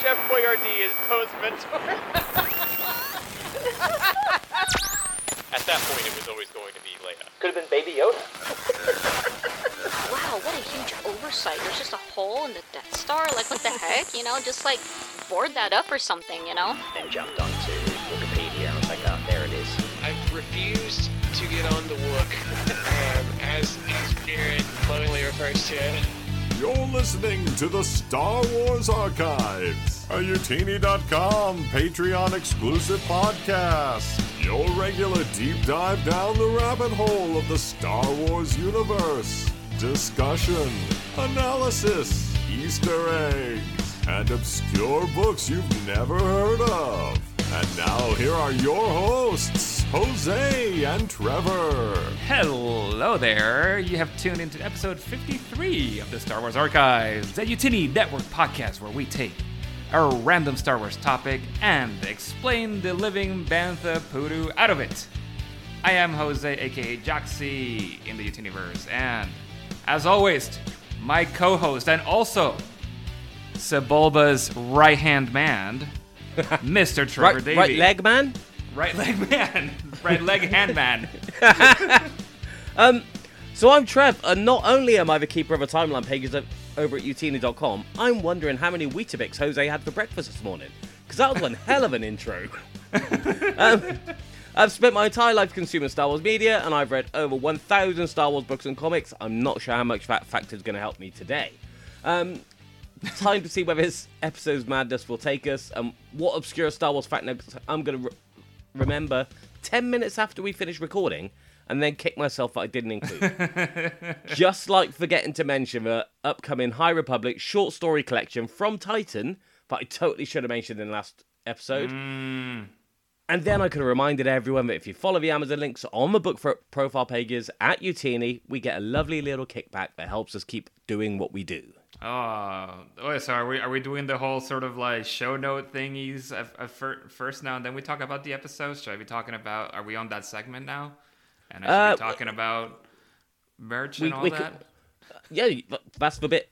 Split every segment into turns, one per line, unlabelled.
Chef Boyardee is Poe's mentor. At that point, it was always going to be Leia.
Could have been Baby Yoda.
Wow, what a huge oversight. There's just a hole in the Death Star. Like, what the heck? You know, just like board that up or something, you know?
Then jumped onto Wikipedia and was like, oh, there it is.
I've refused to get on the Wook, um, as, as Jared lovingly refers to it.
You're listening to the Star Wars Archives, a Utini.com Patreon exclusive podcast. Your regular deep dive down the rabbit hole of the Star Wars universe. Discussion, analysis, Easter eggs, and obscure books you've never heard of. And now here are your hosts, Jose and Trevor.
Hello there. You have tuned into episode 53 of the Star Wars Archives, a Utini Network podcast where we take a random Star Wars topic and explain the living Bantha Poodoo out of it. I am Jose, aka Joxy, in the Utiniverse, and as always, my co host and also Sebulba's right hand man, Mr. Trevor
Right,
Davey.
right leg man.
Right leg man. right leg hand man.
So I'm Trev, and not only am I the keeper of a timeline pages over at utini.com, I'm wondering how many Weetabix Jose had for breakfast this morning. Because that was one hell of an intro. um, I've spent my entire life consuming Star Wars media, and I've read over 1,000 Star Wars books and comics. I'm not sure how much that fact is going to help me today. Um, time to see where this episode's madness will take us, and what obscure Star Wars fact I'm going to remember 10 minutes after we finish recording, and then kick myself that I didn't include. Just like forgetting to mention the upcoming High Republic short story collection from Titan that I totally should have mentioned in the last episode. Mm. And then I could have reminded everyone that if you follow the Amazon links on the book for profile pages at Utini, we get a lovely little kickback that helps us keep doing what we do.
Oh, oh, so are we are we doing the whole sort of like show note thingies at, at fir- first now, and then we talk about the episodes? Should I be talking about? Are we on that segment now? And I should
Uh,
be talking about merch
We-
and all
we
that.
could- Yeah, that's the bit.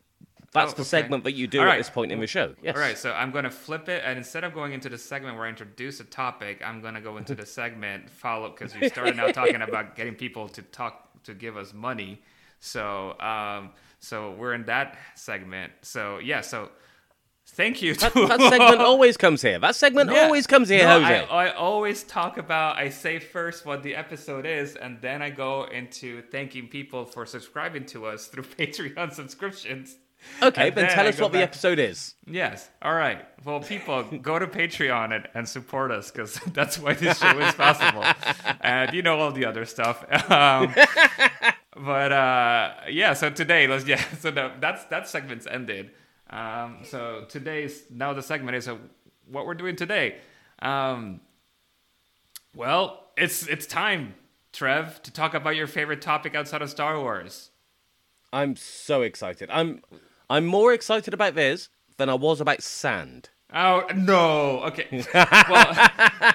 That's
Oh,
the
okay.
segment that you do
All
at this point in the show. Yes.
All right, so I'm going to flip it, and instead of going into the segment where I introduce a topic, I'm going to go into the segment follow because we started now talking about getting people to talk to give us money. So, um, so we're in that segment. So yeah, so thank you.
That,
to
that segment always comes here. That segment
Yeah.
always comes here,
No,
Jose.
I, I always talk about, I say first what the episode is, and then I go into thanking people for subscribing to us through Patreon subscriptions.
okay, then
then
tell
I
us what the episode is.
Yes. All right. Well, people, go to Patreon and, and support us because that's why this show is possible. and you know all the other stuff. Um, but uh, yeah, so today, let's yeah. So the, that's that segment's ended. Um, so today's now the segment is uh, what we're doing today. Um, well, it's it's time, Trev, to talk about your favorite topic outside of Star Wars.
I'm so excited. I'm I'm more excited about this than I was about sand.
Oh no! Okay. Well,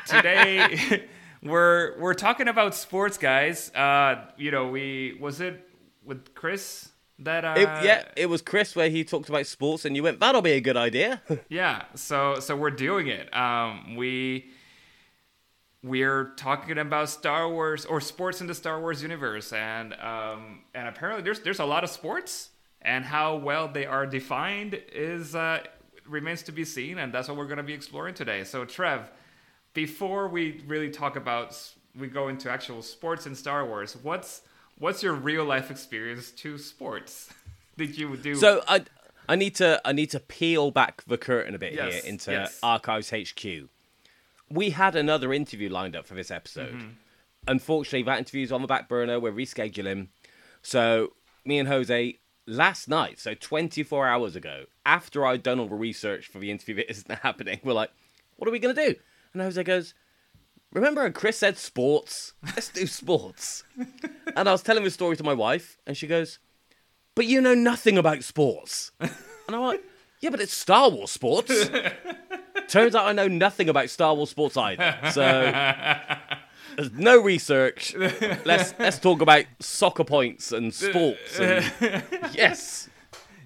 today we're we're talking about sports, guys. Uh, you know, we was it with Chris that uh,
It, yeah, it was Chris where he talked about sports, and you went, "That'll be a good idea."
yeah. So so we're doing it. Um, we we're talking about Star Wars or sports in the Star Wars universe, and um, and apparently there's there's a lot of sports, and how well they are defined is uh, remains to be seen, and that's what we're going to be exploring today. So Trev, before we really talk about we go into actual sports and Star Wars, what's what's your real life experience to sports? Did you do
so I I need to I need to peel back the curtain a bit
Yes,
here into
yes.
Archives HQ. We had another interview lined up for this episode.
Mm-hmm.
Unfortunately, that interview's on the back burner. We're rescheduling. So me and Jose last night, so 24 hours ago, after I'd done all the research for the interview that isn't happening, we're like, what are we going to do? And Jose goes, remember when Chris said sports? Let's do sports. and I was telling the story to my wife, and she goes, but you know nothing about sports. And I'm like, yeah, but it's Star Wars sports. Turns out I know nothing about Star Wars sports either. So there's no research. Let's let's talk about soccer points and sports. And, yes.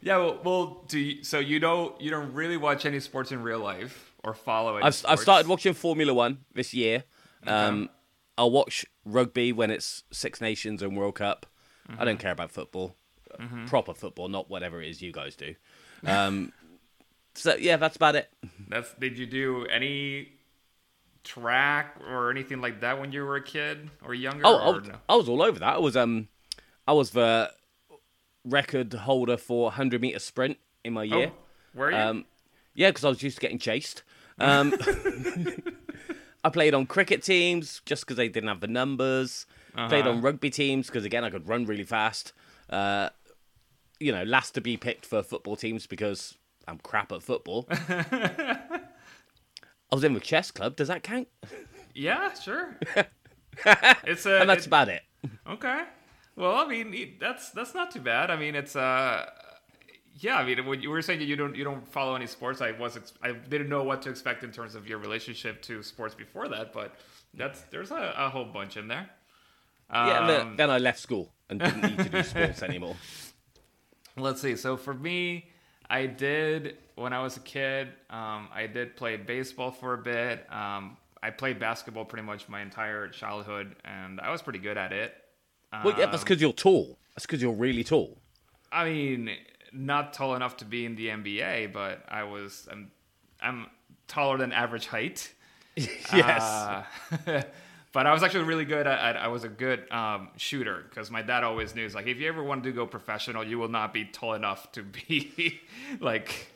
Yeah, well, well do you, so you don't you don't really watch any sports in real life or
I've. I've started watching Formula One this year. Um, I'll watch rugby when it's Six Nations and World Cup. I
Mm-hmm.
don't care about football, proper football, not whatever it is you guys do. Um, so yeah, that's about it.
That's did you do any track or anything like that when you were a kid or younger?
Oh,
or
oh,
no?
I was all over that. I was um, I was the record holder for 100 meter sprint in my year.
Oh, were you?
Um, yeah, because I was used to getting chased. Um, I played on cricket teams just because they didn't have the numbers. Played
Uh-huh.
on rugby teams because again I could run really fast. Uh, you know, last to be picked for football teams because I'm crap at football. I was in the chess club. Does that count?
yeah, sure. it's a
And that's
it-
about it.
Okay. Well, I mean, that's that's not too bad. I mean, it's uh, yeah. I mean, when you were saying that you don't you don't follow any sports, I was ex- I didn't know what to expect in terms of your relationship to sports before that, but that's there's a, a whole bunch in there.
Yeah, then,
Um,
then I left school and didn't need to do sports anymore.
Let's see. So for me, I did when I was a kid. Um, I did play baseball for a bit. Um, I played basketball pretty much my entire childhood, and I was pretty good at it.
Well, yeah, that's
Um,
because you're tall. That's because you're really tall.
I mean, not tall enough to be in the NBA, but I was. I'm, I'm taller than average height.
yes.
Uh, but I was actually really good at. at I was a good um, shooter because my dad always knew. Like, if you ever want to go professional, you will not be tall enough to be like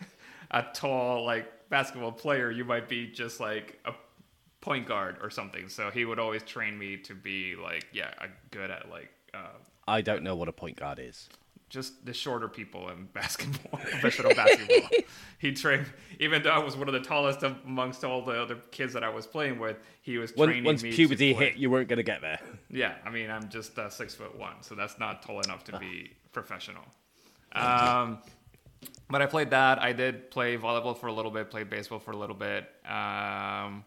a tall like basketball player. You might be just like a point guard or something. So he would always train me to be like, yeah, a good at like. Uh,
I don't know what a point guard is.
Just the shorter people in basketball, professional basketball. he trained, even though I was one of the tallest amongst all the other kids that I was playing with. He was
When,
training
once
me.
puberty
to
hit, you weren't going to get there.
Yeah, I mean, I'm just uh, six foot one, so that's not tall enough to be professional. Um, but I played that. I did play volleyball for a little bit, played baseball for a little bit. Um,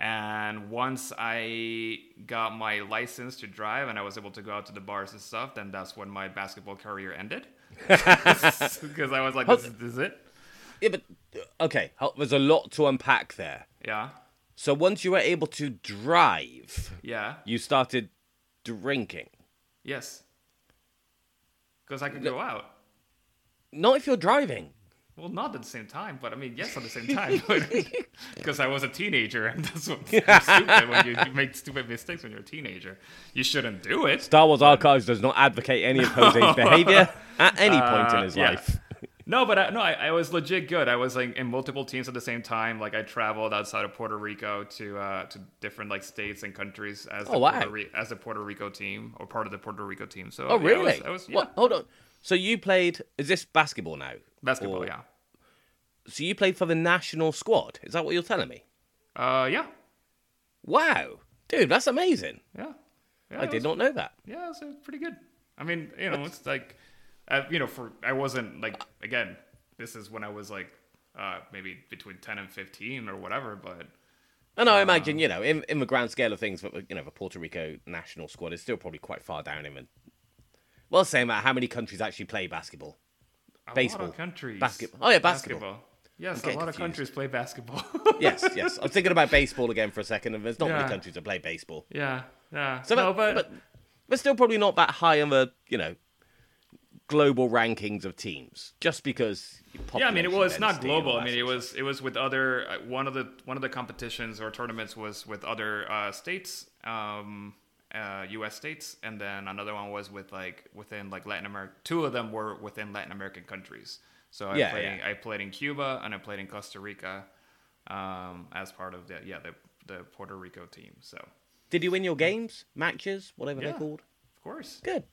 and once I got my license to drive and I was able to go out to the bars and stuff, then that's when my basketball career ended. Because I was like, this, is- this is it?
Yeah, but uh, okay, there's a lot to unpack there.
Yeah,
So once you were able to drive,
yeah,
you started drinking.
yes. Because I could go out.
Not if you're driving.
Well, not at the same time, but I mean, yes, at the same time. Because I was a teenager, and that's what's stupid when you, you make stupid mistakes when you're a teenager. You shouldn't do it.
Star Wars Archives does not advocate any of Jose's behavior at any point in
Uh,
his
yeah.
life.
No, but I, no, I, I was legit good. I was like in multiple teams at the same time. Like I traveled outside of Puerto Rico to uh, to different like states and countries as
Oh,
the
wow.
Puerto as a Puerto Rico team or part of the Puerto Rico team. So
Oh,
yeah,
really?
I was, I was yeah,
What? Hold on. So you played? Is this basketball now?
basketball.
Or-
Yeah,
So you played for the national squad? Is that what you're telling me?
uh, yeah,
Wow, dude, that's amazing.
yeah. yeah
I did
was-
not know that.
Yeah, it's uh, pretty good. I mean, you know, it's like, uh, you know, for I wasn't like again. This is when I was like uh, maybe between ten and fifteen or whatever. But
And I imagine, you know, in, in the grand scale of things, but you know, the Puerto Rico national squad is still probably quite far down in the. Well, saying that, how many countries actually play basketball?
a
Baseball.
countries.
Basketball. Oh, yeah, basketball.
Yes, a lot of countries play basketball.
Yes, yes. I'm thinking about baseball again for a second, and there's not
Yeah.
many countries that play baseball.
yeah, yeah.
So,
no,
but,
but,
we're still probably not that high on the, you know, global rankings of teams, just because.
yeah, I mean, it was not
density and all
global. I mean, it was it was with other uh, one of the one of the competitions or tournaments was with other uh, states, um, uh, U.S. states, and then another one was with like within like Latin America. Two of them were within Latin American countries. So I
Yeah,
played
yeah.
I played in Cuba and I played in Costa Rica um, as part of the yeah the the Puerto Rico team. So
Did you win your games, matches, whatever
Yeah.
they're called?
of course,
Good.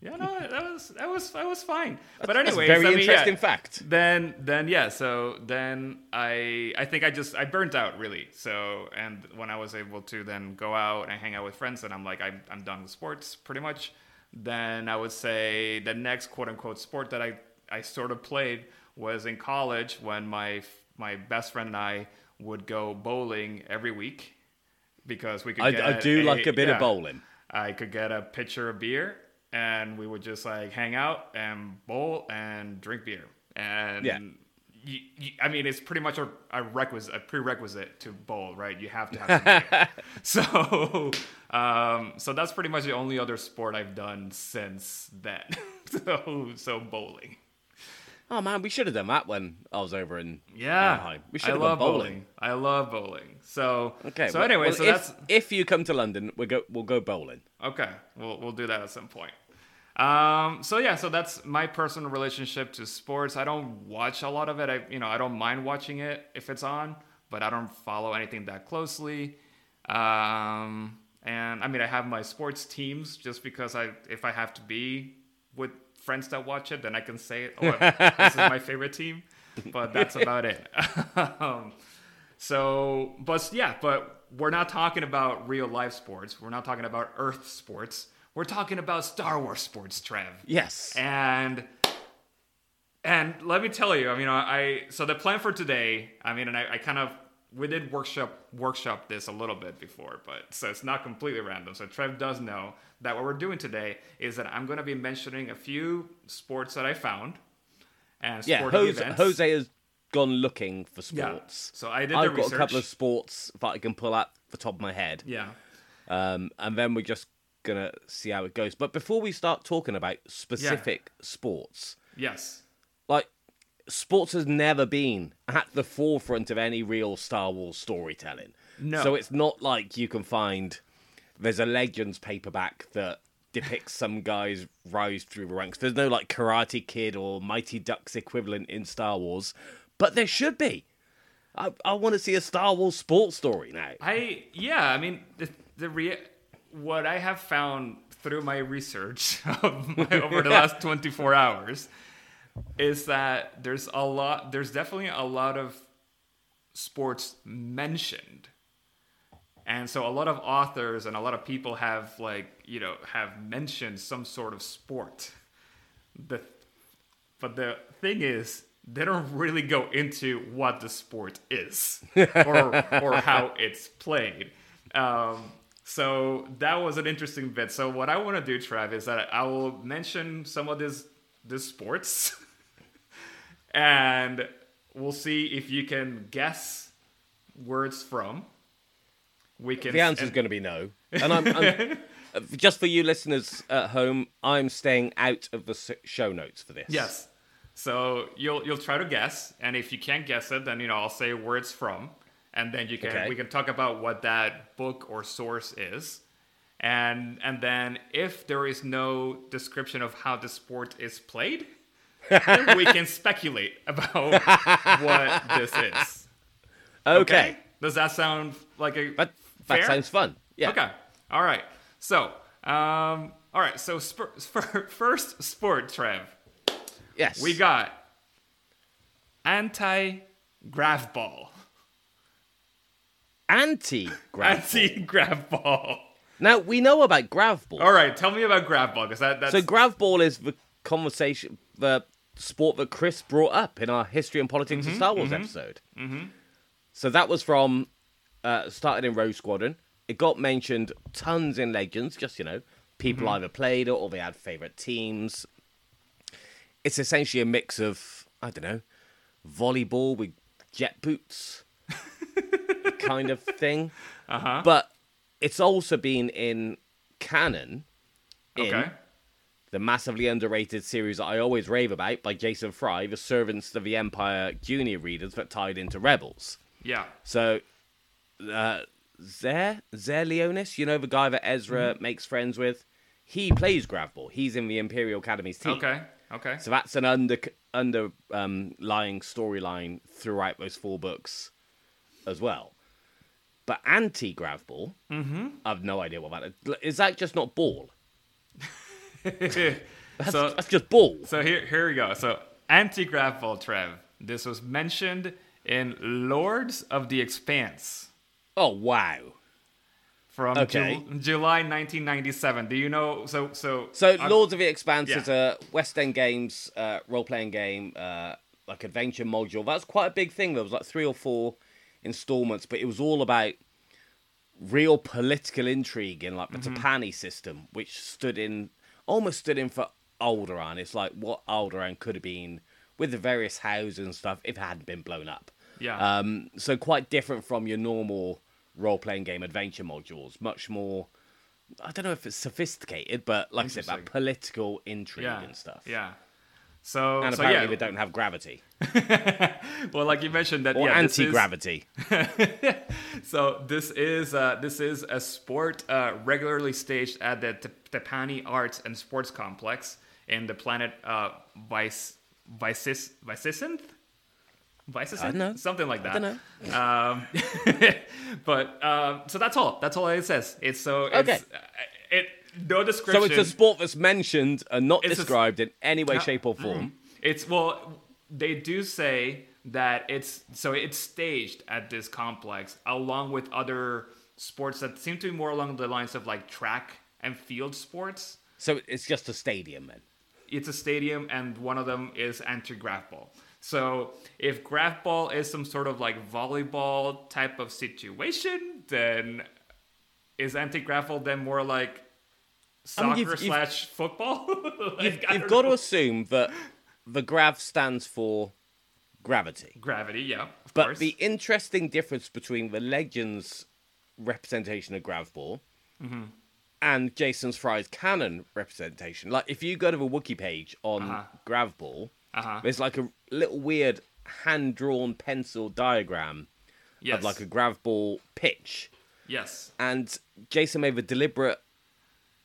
Yeah, no, that was that was that was fine. But
That's a
anyway,
very
I mean,
interesting
yeah.
fact.
then then yeah so then i i think i just i burnt out really so and when i was able to then go out and hang out with friends and i'm like i'm, I'm done with sports pretty much then i would say the next quote unquote sport that i i sort of played was in college when my my best friend and i would go bowling every week because we could
I,
get
I do like a bit
yeah.
of bowling.
I could get a pitcher of beer and we would just like hang out and bowl and drink beer. And
Yeah.
you, you, I mean, it's pretty much a, a requisite, a prerequisite to bowl, right? You have to have so, um, so that's pretty much the only other sport I've done since then. so, so bowling.
Oh man, we should have done that when I was over in
Yeah,
Anaheim. We should
I
have
love bowling.
bowling.
I love bowling. So,
Okay.
So
well-
anyway,
well,
so
if,
that's
if you come to London, we go we'll go bowling.
Okay, we'll we'll do that at some point. Um, so yeah, so that's my personal relationship to sports. I don't watch a lot of it. I you know I don't mind watching it if it's on, but I don't follow anything that closely. Um, and I mean I have my sports teams just because I if I have to be with friends that watch it, then I can say oh this is my favorite team. But that's about it. um, so, but yeah, but we're not talking about real life sports. We're not talking about Earth sports. We're talking about Star Wars sports, Trev.
Yes.
And and let me tell you, I mean, I so the plan for today, I mean, and I, I kind of we did workshop workshop this a little bit before, but so it's not completely random. So Trev does know that what we're doing today is that I'm going to be mentioning a few sports that I found and
yeah,
sporting
Jose,
events.
Jose has gone looking for
Yeah.
sports.
So I did.
I've got
research.
a couple of sports that I can pull out the top of my head.
yeah.
Um, and then we're just gonna see how it goes. But before we start talking about specific sports,
Yes.
like sports has never been at the forefront of any real Star Wars storytelling.
No.
So it's not like you can find there's a Legends paperback that depicts some guy's rise through the ranks. There's no like Karate Kid or Mighty Ducks equivalent in Star Wars, but there should be. I, I want to see a Star Wars sports story now.
I yeah, I mean the the rea- what I have found through my research of my, over the last 24 hours is that there's a lot there's definitely a lot of sports mentioned. And so a lot of authors and a lot of people have like, you know, have mentioned some sort of sport. The but the thing is they don't really go into what the sport is or or how it's played. Um, so that was an interesting bit. So what I want to do, Trav, is that I will mention some of these these sports, and we'll see if you can guess where it's from. We can.
The answer is going to be no. And I'm, I'm uh, just for you listeners at home, I'm staying out of the show notes for this.
Yes. So you'll you'll try to guess, and if you can't guess it, then you know I'll say where it's from, and then you can
Okay.
we can talk about what that book or source is, and and then if there is no description of how the sport is played, we can speculate about what this is.
Okay.
Does that sound like a
That, that sounds fun. Yeah.
Okay. All right. So, um, all right. So, sp- sp- first sport, Trev.
Yes.
We got anti grav ball.
Anti grav.
Anti grav ball.
Now we know about grav ball.
All right, tell me about grav ball because that, that's
So grav ball is the conversation, the sport that Chris brought up in our history and politics
Mm-hmm,
of Star Wars episode. So that was from uh, started in Rogue Squadron. It got mentioned tons in Legends. Just you know, people
Mm-hmm.
either played it or they had favorite teams. It's essentially a mix of I don't know, volleyball with jet boots, kind of thing.
uh-huh.
But it's also been in canon in
Okay.
the massively underrated series that I always rave about by Jason Fry, The Servants of the Empire Junior readers that tied into Rebels.
Yeah.
So, uh, Zer, Zare Leonis, you know, the guy that Ezra
Mm-hmm.
makes friends with, he plays Gravball. He's in the Imperial Academy's team.
Okay. Okay.
So that's an under under um, storyline throughout those four books as well. But anti Gravball, mm-hmm. I've no idea what that is. Is that just not ball? That's,
so
that's just ball.
so here here we go. So anti grav ball, Trev. This was mentioned in Lords of the Expanse
Oh wow!
from
Okay.
Ju- July 1997. Do you know? So so
So
uh,
Lords of the Expanse
yeah.
is a West End Games uh, role playing game, uh, like adventure module. That's quite a big thing. There was like three or four installments, but it was all about real political intrigue in like the
Mm-hmm.
Tapani system, which stood in almost stood in for Alderaan. It's like what Alderaan could have been with the various houses and stuff if it hadn't been blown up.
Yeah.
Um, so quite different from your normal role-playing game adventure modules. Much more. I don't know if it's sophisticated, but like I said, about political intrigue
yeah.
and stuff.
Yeah. So,
And
so
apparently
yeah.
they don't have gravity
well, like you mentioned that
or
yeah,
anti-gravity.
So this is uh, this is a sport uh, regularly staged at the Te- Tapani Arts and Sports Complex in the planet uh, Vice? Vicissynth? Something like that.
don't
Um, but um, so that's all. That's all it says. It's so it's,
Okay.
uh, it no description.
So it's a sport that's mentioned and not
It's a
described in any way,
No.
shape, or form. Mm-hmm.
It's well, they do say that it's so it's staged at this complex along with other sports that seem to be more along the lines of like track and field sports.
So it's just a stadium then.
It's a stadium, and one of them is anti-grav ball. So if grav ball is some sort of like volleyball type of situation, then is anti-grav then more like
I mean,
soccer
you've- you've-
slash football? Like, I
You've got to assume that the grav stands for gravity.
gravity, yeah, of
But
course.
the interesting difference between the Legends representation of grav ball
Mm-hmm.
and Jason's Fry's canon representation, like if you go to the wiki page on
Uh-huh.
grav ball,
Uh-huh.
there's like a little weird hand drawn pencil diagram
yes.
of like a grav ball pitch.
yes.
and Jason made the deliberate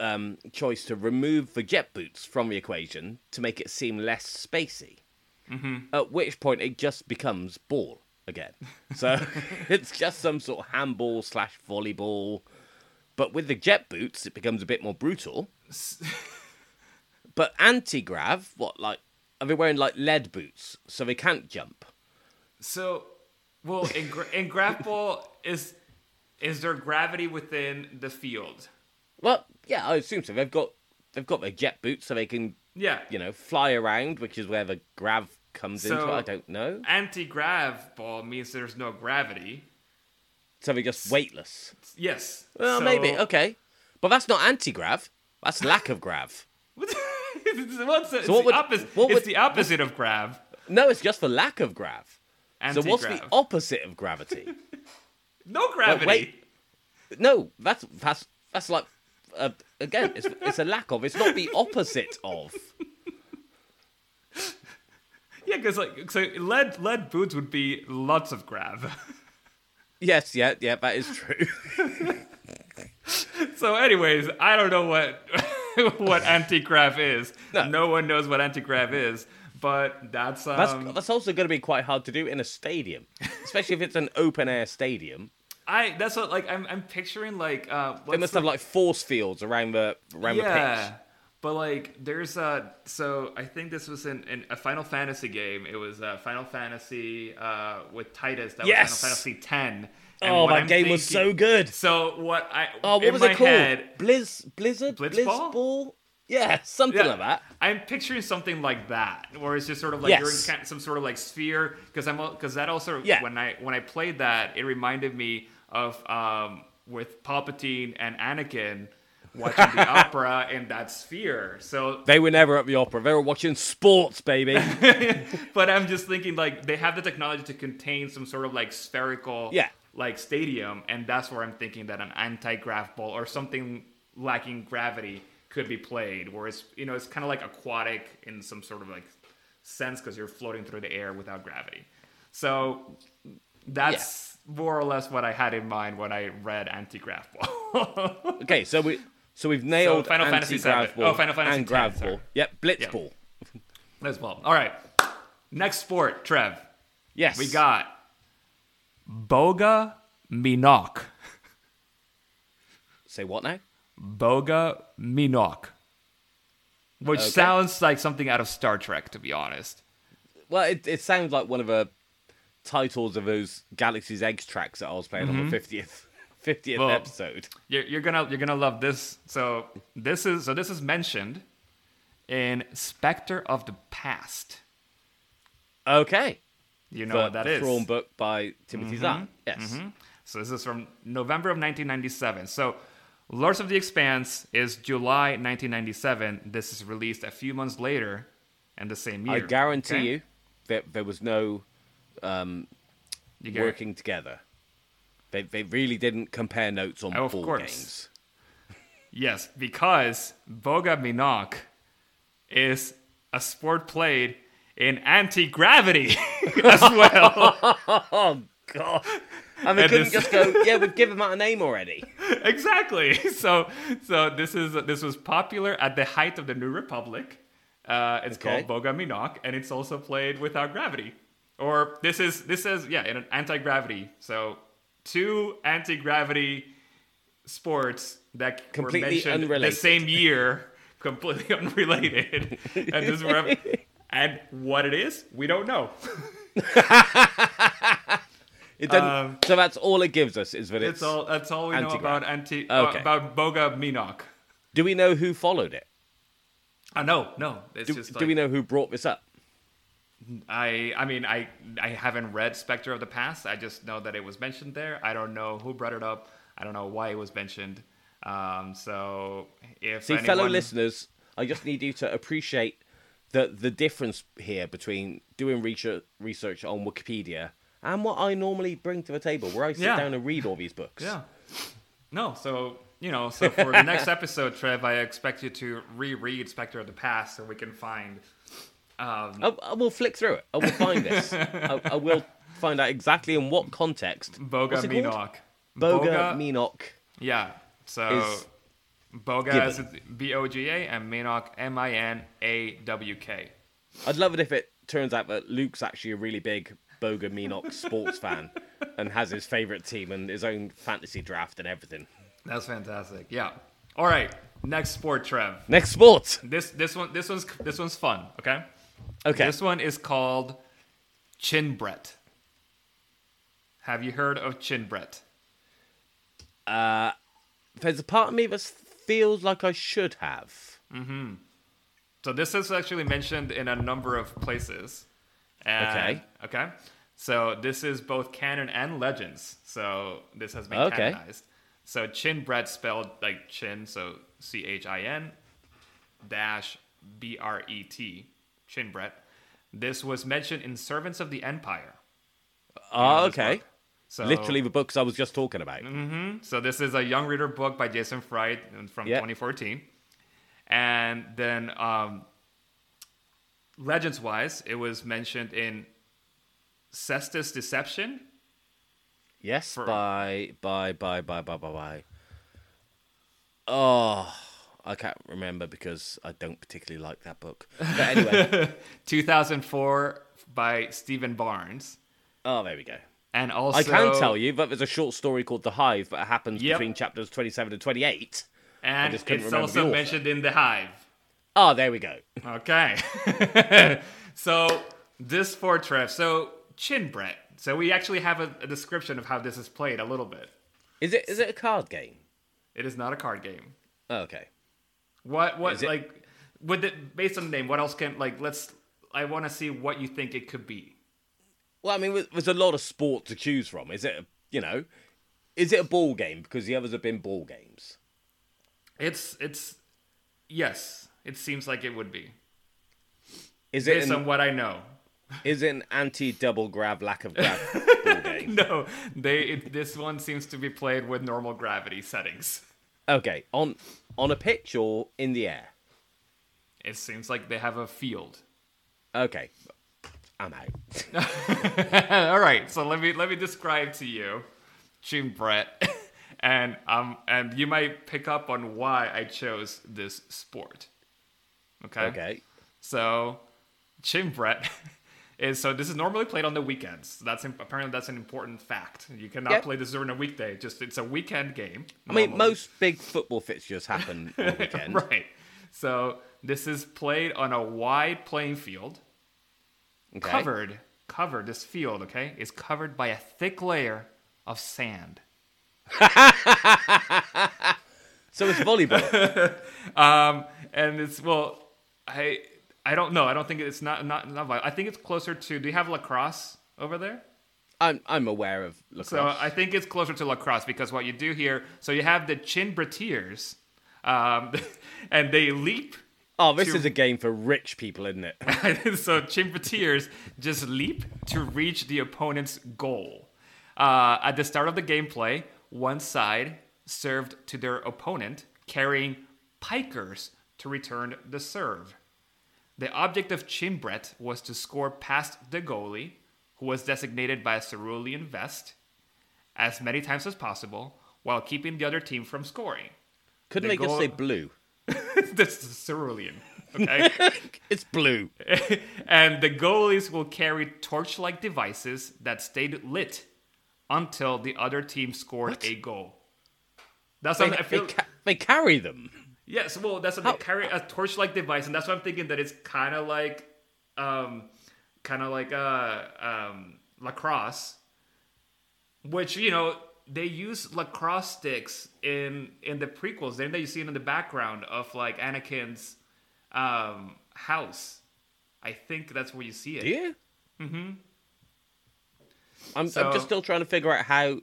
um, choice to remove the jet boots from the equation to make it seem less spacey. Mm-hmm. At which point it just becomes ball again. So it's just some sort of handball slash volleyball. But with the jet boots, it becomes a bit more brutal. but anti grav, what like are they wearing like lead boots so they can't jump?
So, well, in, gra- in grav ball, is is there gravity within the field?
Well, yeah, I assume so. They've got they've got their jet boots so they can
Yeah.
you know, fly around, which is where the grav comes into it. I don't know.
Anti-grav ball means there's no gravity.
So they're just weightless.
Yes.
Well,
So-
maybe. Okay. But that's not anti grav. That's lack of grav.
What's the, it's
what
the
would-
opposite.
what
it's
would-
the opposite of grav.
No, it's just the lack of grav. So what's the opposite of gravity?
no gravity.
wait. no, that's that's that's like uh, again, it's it's a lack of. It's not the opposite of.
Yeah, because like so lead lead boots would be lots of grav.
Yes, yeah, yeah, that is true.
so, anyways, I don't know what what anti-grav is.
No.
one knows what anti-grav is, but that's um,
That's that's also going to be quite hard to do in a stadium, especially if it's an open air stadium.
I that's what like I'm I'm picturing like uh
They must
the-
have like force fields around the around the pitch.
yeah. But like there's uh so I think this was in, in a Final Fantasy game. It was uh, Final Fantasy uh with Tidus that
Yes!
was Final Fantasy 10.
Oh, that game was so good.
So what I
Oh, what was it called?
head,
Blizz Blizzard
Blitzball?
Blizzball? Yeah, something
Yeah,
like that.
I'm picturing something like that, where it's just sort of like you're in
Yes.
some sort of like sphere. Because I'm because that also
Yeah.
when I when I played that, it reminded me of um with Palpatine and Anakin watching the opera in that sphere. So,
They were never at the opera. They were watching sports, baby.
but I'm just thinking like they have the technology to contain some sort of like spherical
Yeah.
like stadium, and that's where I'm thinking that an anti-grav ball or something lacking gravity could be played, where it's you know it's kind of like aquatic in some sort of like sense because you're floating through the air without gravity. So that's more or less what I had in mind when I read anti-grav ball.
okay, so we so we've nailed
Final Fantasy VII.
ball
Oh, Final Fantasy
and grav ball. Yep, blitz
Yep.
ball.
Well. All right. Next sport, Trev.
Yes,
We got Boga Minok.
Say what now?
Boga Minok. Which
Okay.
sounds like something out of Star Trek, to be honest.
Well, it it sounds like one of the titles of those Galaxy's Edge tracks that I was playing on the fiftieth fiftieth
Well-
episode.
You're, you're gonna you're gonna love this. So this is so this is mentioned in Spectre of the Past.
Okay,
You know
the,
what that
the
is?
Thrawn book by Timothy
Mm-hmm.
Zahn. Yes.
So this is from November of 1997. So Lords of the Expanse is July 1997. This is released a few months later and the same year.
I guarantee
okay?
you that there was no
um, get-
working together. They, they really didn't compare notes on
Oh, of course.
games.
Yes, because Boga Minok is a sport played in anti gravity as well.
Oh God! And they
And
couldn't just go. Yeah, we've given that a name already.
exactly. So, so this is this was popular at the height of the New Republic. Uh, it's
Okay.
called Boga Minok, and it's also played without gravity. Or this is this says yeah in an anti gravity. So two anti gravity sports that
Completely
were mentioned
unrelated.
the same year, completely unrelated. and this were, and what it is, we don't know.
It doesn't,
Um,
so that's all it gives us is that it's.
That's all. That's all we know about anti uh, about Boga Minok.
Do we know who followed it?
Uh, no, no. It's
Do,
just
do we know who brought this up?
I I mean I I haven't read Spectre of the Past. I just know that it was mentioned there. I don't know who brought it up. I don't know why it was mentioned. Um, so if
See,
anyone,
fellow listeners, I just need you to appreciate the the difference here between doing research research on Wikipedia and what I normally bring to the table, where I sit
Yeah.
down and read all these books.
yeah, no. So you know, so for the next episode, Trev, I expect you to reread Spectre of the Past so we can find. Um,
I, I will flick through it. I will find this. I, I will find out exactly in what context.
Boga? Minok.
Boga Minok.
Yeah. So Boga is B O G A and Minok M I N A W K.
I'd love it if it turns out that Luke's actually a really big Boga Minok sports fan and has his favorite team and his own fantasy draft and everything.
That's fantastic. Yeah. All right. Next sport, Trev.
Next sport.
This this one this one's this one's fun. Okay.
Okay.
This one is called chin bret. Have you heard of chin bret?
Uh, There's a part of me that feels like I should have. Mm-hmm.
So this is actually mentioned in a number of places. And-
Okay.
Okay. So this is both canon and legends. So this has been
Okay.
canonized. So chin bret spelled like chin, so C H I N dash B R E T, chin bret. This was mentioned in Servants of the Empire.
Oh, okay.
So
Literally the books I was just talking about. Mm-hmm.
So this is a young reader book by Jason Fry from
Yeah.
2014, and then um, legends-wise, it was mentioned in Cestus Deception.
Yes,
For-
by by by by by by by. Oh, I can't remember because I don't particularly like that book. But anyway,
2004 by Steven Barnes.
oh, there we go.
And also,
I can tell you that there's a short story called The Hive that happens
Yep.
between chapters 27 and 28.
and it's also mentioned in The Hive.
Oh, there we go.
Okay. so this for Trev. So chin bret. So we actually have a, a description of how this is played a little bit.
Is it is it a card game?
It is not a card game.
Oh, okay.
What what
Is it-
like with it based on the name? What else can like let's? I want to see what you think it could be.
Well, I mean, there's a lot of sport to choose from. Is it, you know, is it a ball game? Because the others have been ball games.
It's it's yes. It seems like it would be
Is it
based
an,
on what I know.
is it an anti-double grab, lack of grab?
No, they it, this one seems to be played with normal gravity settings.
Okay, on on a pitch or in the air?
It seems like they have a field.
Okay, I'm out.
All right, so let me let me describe to you, chin bret, and um and you might pick up on why I chose this sport. Okay.
Okay,
So, Chin bret is so this is normally played on the weekends. That's apparently that's an important fact. You cannot
Yep.
play this during a weekday. Just it's a weekend game.
I mean, most big football fixtures happen on weekend.
right. So this is played on a wide playing field,
Okay.
covered covered. This field, okay, is covered by a thick layer of sand.
So it's volleyball.
Um, and it's well, I I don't know. I don't think it's not not not. I think it's closer to. Do you have lacrosse over there?
I'm I'm aware of lacrosse.
So I think it's closer to lacrosse because what you do here, so you have the Chinbretiers, um, and they leap.
oh, this
to-
is a game for rich people, isn't it?
so Chinbretiers just leap to reach the opponent's goal. Uh, at the start of the gameplay, one side served to their opponent, carrying pikers to return the serve. The object of Chimbret was to score past the goalie, who was designated by a cerulean vest, as many times as possible, while keeping the other team from scoring.
Couldn't
The
they just
goal-
say blue?
That's cerulean, okay?
It's blue.
and the goalies will carry torch-like devices that stayed lit until the other team scored a goal. That's
They,
what I
they, ca- they carry them.
Yes, well, that's what they carry a torch-like device, and that's what I'm thinking that it's kind of like, um, kind of like uh, um, lacrosse, which you know they use lacrosse sticks in in the prequels. Then that you see it in the background of like Anakin's um, house. I think that's where you see it.
Yeah. Mm-hmm. I'm,
So-
I'm just still trying to figure out how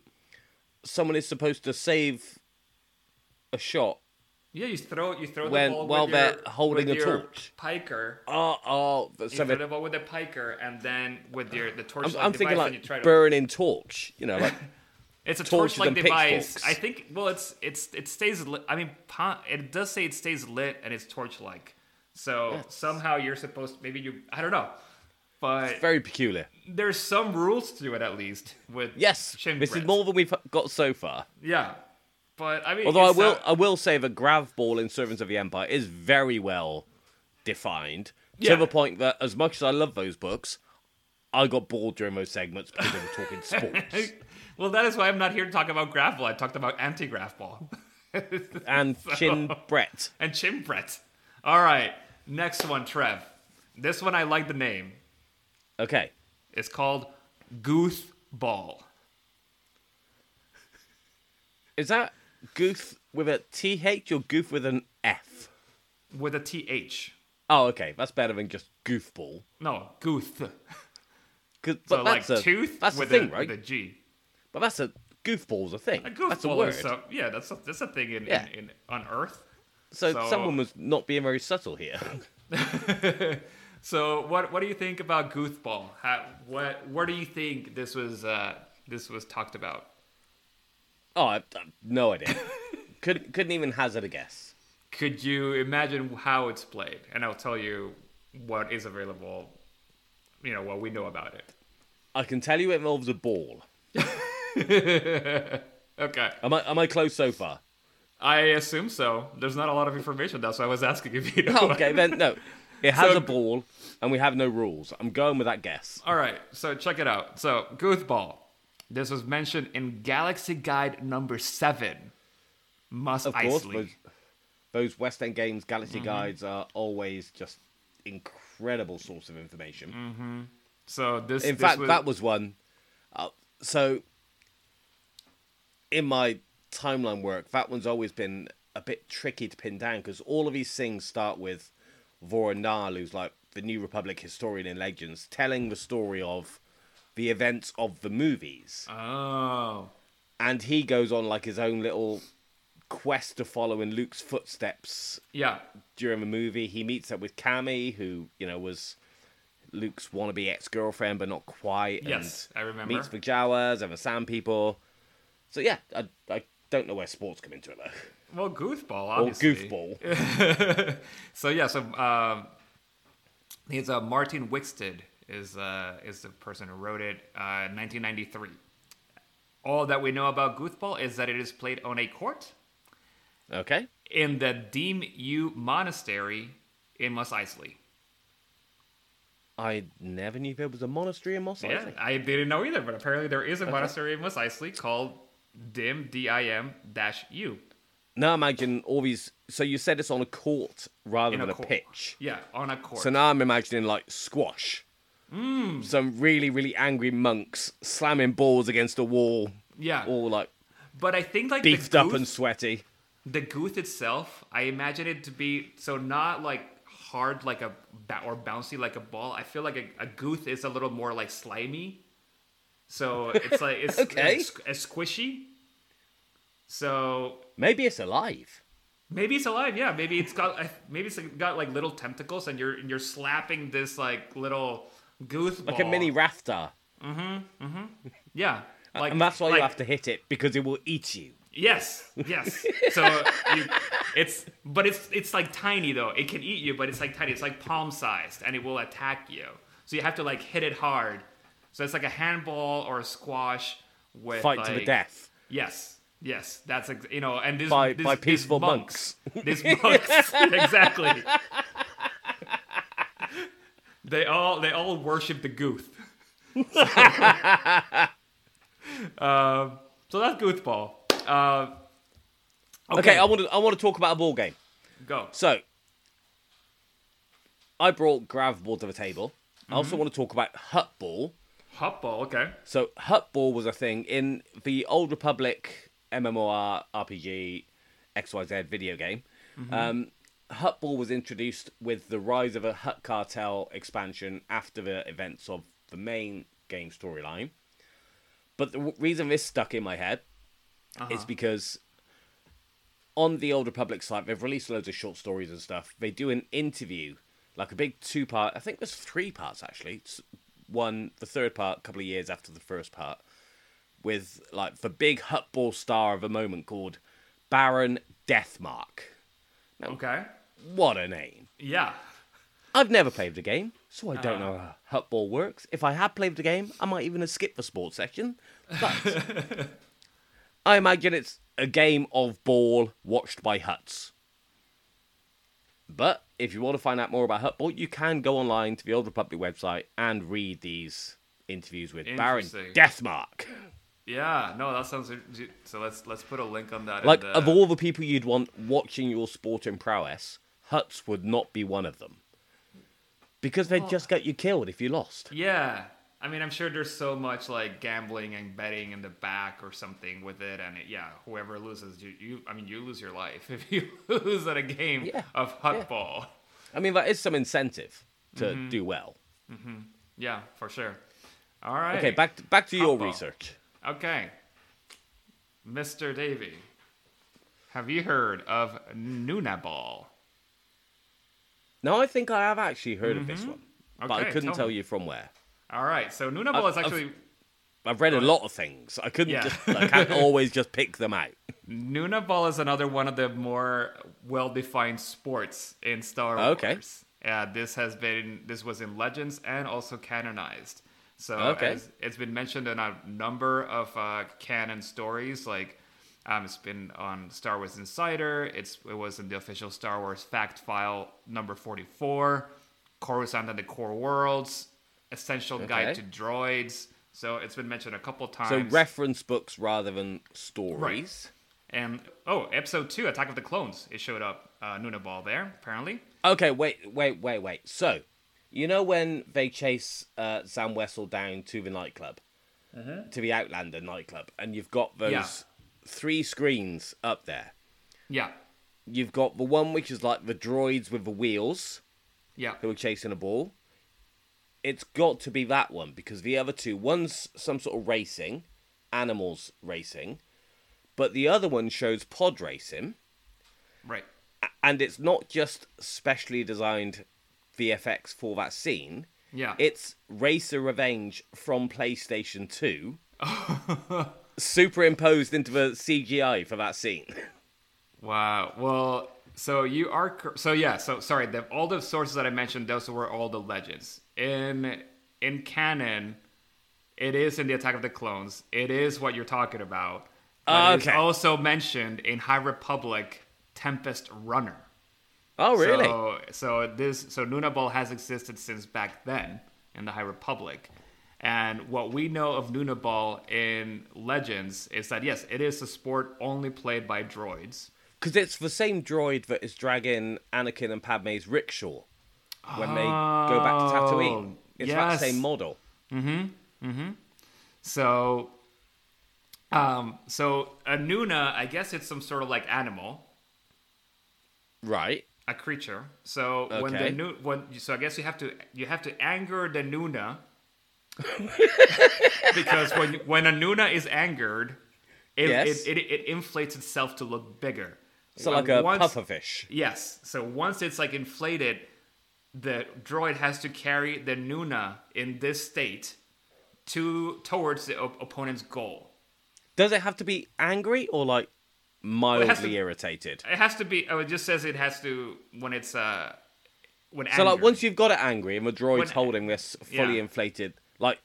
someone is supposed to save a shot.
Yeah, you throw you throw
When-
the ball
while
with
they're
your,
holding
with
a
your
torch.
piker.
Oh, oh,
You
so
throw the ball with the piker, and then with your the torch
I'm, I'm thinking like
to
burning torch. You know, like
It's a torch-like device.
pitchforks.
I think. Well, it's it's it stays. Lit. I mean, it does say it stays lit and it's torch-like. So somehow you're supposed. Maybe you. I don't know. But it's
very peculiar.
there's some rules to it at least. With
Yes, this is more than we've got so far.
Yeah. But I mean,
Although I will, I will say the grav ball in Servants of the Empire is very well defined
Yeah.
to the point that, as much as I love those books, I got bored during those segments because they were talking sports
well, that is why I'm not here to talk about grav ball. I talked about anti-grav ball
and chin bret.
and chimbret. All right, next one, Trev. This one I like the name.
Okay,
It's called Gooth Ball.
is that goof with a th or goof with an f?
with a th.
Oh, okay, that's better than just goofball.
No, gooth.
'Cause-
So
but
like
that's a
tooth
That's
with
the thing,
a,
right?
with a G.
But that's a goofball's a thing.
A goofball
that's a word.
is so, yeah, that's a, that's a thing in,
Yeah.
in, in on Earth.
so,
so-
someone was not being very subtle here.
So what what do you think about goofball? How, what where do you think this was uh, this was talked about?
Oh, I, I, no idea. couldn't couldn't even hazard a guess.
Could you imagine how it's played? And I'll tell you what is available. You know what we know about it.
I can tell you it involves a ball.
Okay,
Am I am I close so far?
I assume so. There's not a lot of information. That's why I was asking if you oh, know.
Okay, then no. It has
So-
a ball, and we have no rules. I'm going with that guess.
All right, so check it out. So, goofball. This was mentioned in Galaxy Guide number seven. Must
Of course, those, those West End Games Galaxy
Mm-hmm.
guides are always just incredible source of information.
So this,
In
this
fact,
was,
that was one. Uh, so, in my timeline work, that one's always been a bit tricky to pin down because all of these things start with Voren Na'al, who's like the New Republic historian in Legends, telling the story of the events of the movies.
Oh,
and he goes on like his own little quest to follow in Luke's footsteps
yeah.
during the movie. He meets up with Camie, who you know was Luke's wannabe ex-girlfriend, but not quite.
Yes, I remember.
Meets the Jawas and the Sand People. So yeah, I, I don't know where sports come into it though.
Well, goofball, obviously.
Or goofball.
So yeah, so um, he's uh, Martin Wixted is uh, is the person who wrote it, uh, 1993. All that we know about goofball is that it is played on a court
Okay.
in the Deem U Monastery in Mos Eisley.
I never knew there was a monastery in Mos Eisley.
Yeah, I didn't know either, but apparently there is a monastery in Mos Eisley called Dim D I M dash U.
Now imagine all these. So you said it's on a court rather
In
than a,
court.
pitch.
Yeah, on a court.
So now I'm imagining like squash.
Hmm.
Some really, really angry monks slamming balls against a wall,
yeah,
all like
but I think like
beefed up and sweaty.
the gooth itself, I imagine it to be so not like hard like a or bouncy like a ball. I feel like a, a gooth is a little more like slimy. So it's like it's,
Okay.
it's, it's squishy. So
Maybe it's alive.
maybe it's alive. Yeah, maybe it's got maybe it's got like little tentacles, and you're and you're slapping this like little goose
Like a mini raptor.
Mhm mhm yeah, like
and that's why
like,
you have to hit it because it will eat you.
Yes, yes. So you, it's but it's it's like tiny though. It can eat you, but it's like tiny. It's like palm sized, and it will attack you. So you have to like hit it hard. So it's like a handball or a squash with
Fight to the death.
Yes, yes. That's you know, and this
By-
this,
by peaceful
monks. These monks, exactly. They all they all worship the gooth. Um, so that's goofball. Uh,
Okay, I want to I want to talk about a ball game.
go.
So, I brought grav ball to the table. I also
Mm-hmm.
want to talk about Huttball. Hut ball.
Okay.
So, Huttball was a thing in the Old Republic MMOR RPG XYZ video game. Um, Huttball was introduced with the rise of a Hutt Cartel expansion after the events of the main game storyline. But the w- reason this stuck in my head uh-huh. is because on the Old Republic site, they've released loads of short stories and stuff. They do an interview, like a big two part, I think there's three parts actually. It's one, the third part, a couple of years after the first part, with like the big Huttball star of the moment called Baron Deathmark.
Okay.
What a name.
Yeah.
I've never played the game, so I don't ah. know how Huttball works. If I had played the game, I might even have skipped the sports section. But I imagine it's a game of ball watched by Hutts. But if you want to find out more about Huttball, you can go online to the Old Republic website and read these interviews with Baron Deathmark.
Yeah. No, that sounds. So let's let's put a link on that. in
Like,
the-
of all the people you'd want watching your sport sporting prowess, Hutts would not be one of them. Because they'd just get you killed if you lost.
Yeah. I mean, I'm sure there's so much like gambling and betting in the back or something with it, and it, yeah, whoever loses, you, you, I mean, you lose your life if you lose at a game
Yeah,
of Huttball.
I mean, that is some incentive to mm-hmm. do well. Mm-hmm.
Yeah, for sure. All right.
Okay, back to, back to your research.
Okay. Mr. Davy, have you heard of Nunaball?
Now, I think I have actually heard of this one, but I couldn't
tell
tell you from where.
All right, so Nunaball is
I've-
actually
I've read a lot of things. I couldn't
Yeah.
just, I can't always just pick them out.
Nunaball is another one of the more well-defined sports in Star Wars.
Okay.
Yeah, this has been this was in Legends and also canonized. So
Okay.
it's been mentioned in a number of uh, canon stories, like um, it's been on Star Wars Insider. It's it was in the official Star Wars fact file number forty-four, Coruscant and the Core Worlds, Essential Guide to Droids. So it's been mentioned a couple times.
So reference books rather than stories. Right.
And oh, episode two, Attack of the Clones, it showed up uh, Nunaball there apparently.
Okay, wait, wait, wait, wait. So, you know when they chase uh, Zam Wesell down to the nightclub, to the Outlander nightclub, and you've got those
Yeah.
Three screens up there.
Yeah,
You've got the one which is like the droids with the wheels
yeah,
who are chasing a ball. It's got to be that one because the other two, one's some sort of racing, animals racing, but the other one shows pod racing.
right.
and it's not just specially designed VFX for that scene.
Yeah,
It's Racer Revenge from PlayStation 2, superimposed into the CGI for that scene.
wow. Well, so you are so yeah. So sorry, the, all the sources that I mentioned, those were all the legends in in canon. It is in the Attack of the Clones. It is what you're talking about. Ah, it's
Okay.
also mentioned in High Republic Tempest Runner.
Oh, really?
So, so this so Nunaball has existed since back then in the High Republic. And what we know of Nunaball in Legends is that yes, it is a sport only played by droids.
Because it's the same droid that is dragging Anakin and Padme's rickshaw when they go back to Tatooine. It's that
Oh, yes.
same model.
So um so a Nuna, I guess it's some sort of like animal,
Right.
a creature. So when the
Okay.
Nu- when so I guess you have to you have to anger the Nuna because when when a Nuna is angered, it,
Yes.
it, it, it inflates itself to look bigger.
So like a
once-
pufferfish.
Yes. So once it's like inflated, the droid has to carry the Nuna in this state to towards the op- opponent's goal.
Does it have to be angry or like mildly
has to-
irritated?
It has to be. Oh, it just says it has to when it's uh when
So like once you've got it angry and the droid's
When-
holding this fully
Yeah.
inflated, like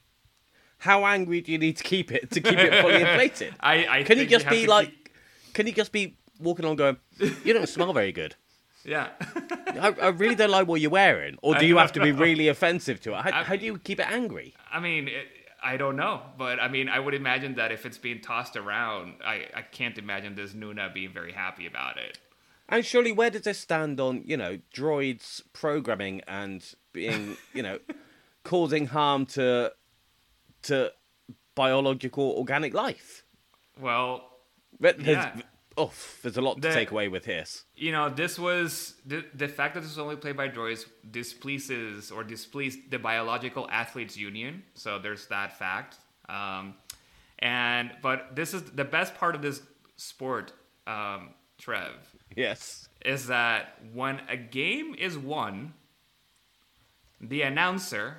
how angry do you need to keep it to keep it fully inflated?
I, I
Can you just be like
keep-
can you just be walking along going, You don't smell very good.
yeah.
I, I really don't like what you're wearing. Or do you have to be really offensive to it? How,
I-
how do you keep it angry?
I mean, it, I don't know, but I mean, I would imagine that if it's being tossed around, I, I can't imagine this Nuna being very happy about it.
And surely, where does this stand on, you know, droids programming and being, you know, causing harm to to biological organic life?
Well,
But There's,
Yeah.
oh, there's a lot to take away with this.
you know, this was the, the fact that this was only played by droids displeases or displeased the biological athletes union. So there's that fact. Um, and but this is the best part of this sport, um, Trev,
Yes.
is that when a game is won, the announcer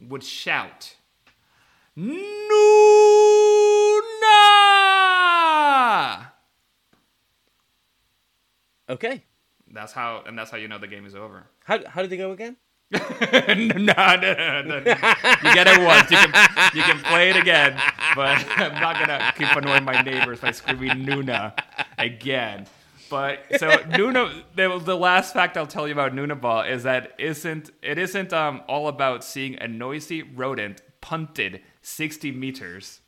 would shout, Nuna!
Okay.
That's how, and that's how you know the game is over.
How, how did they go again?
no, no, no, no. You get it once. You can you can play it again, but I'm not gonna keep annoying my neighbors by screaming Nuna again. But so Nuna, the, the last fact I'll tell you about Nuna Ball is that isn't it isn't um all about seeing a noisy rodent punted 60 meters.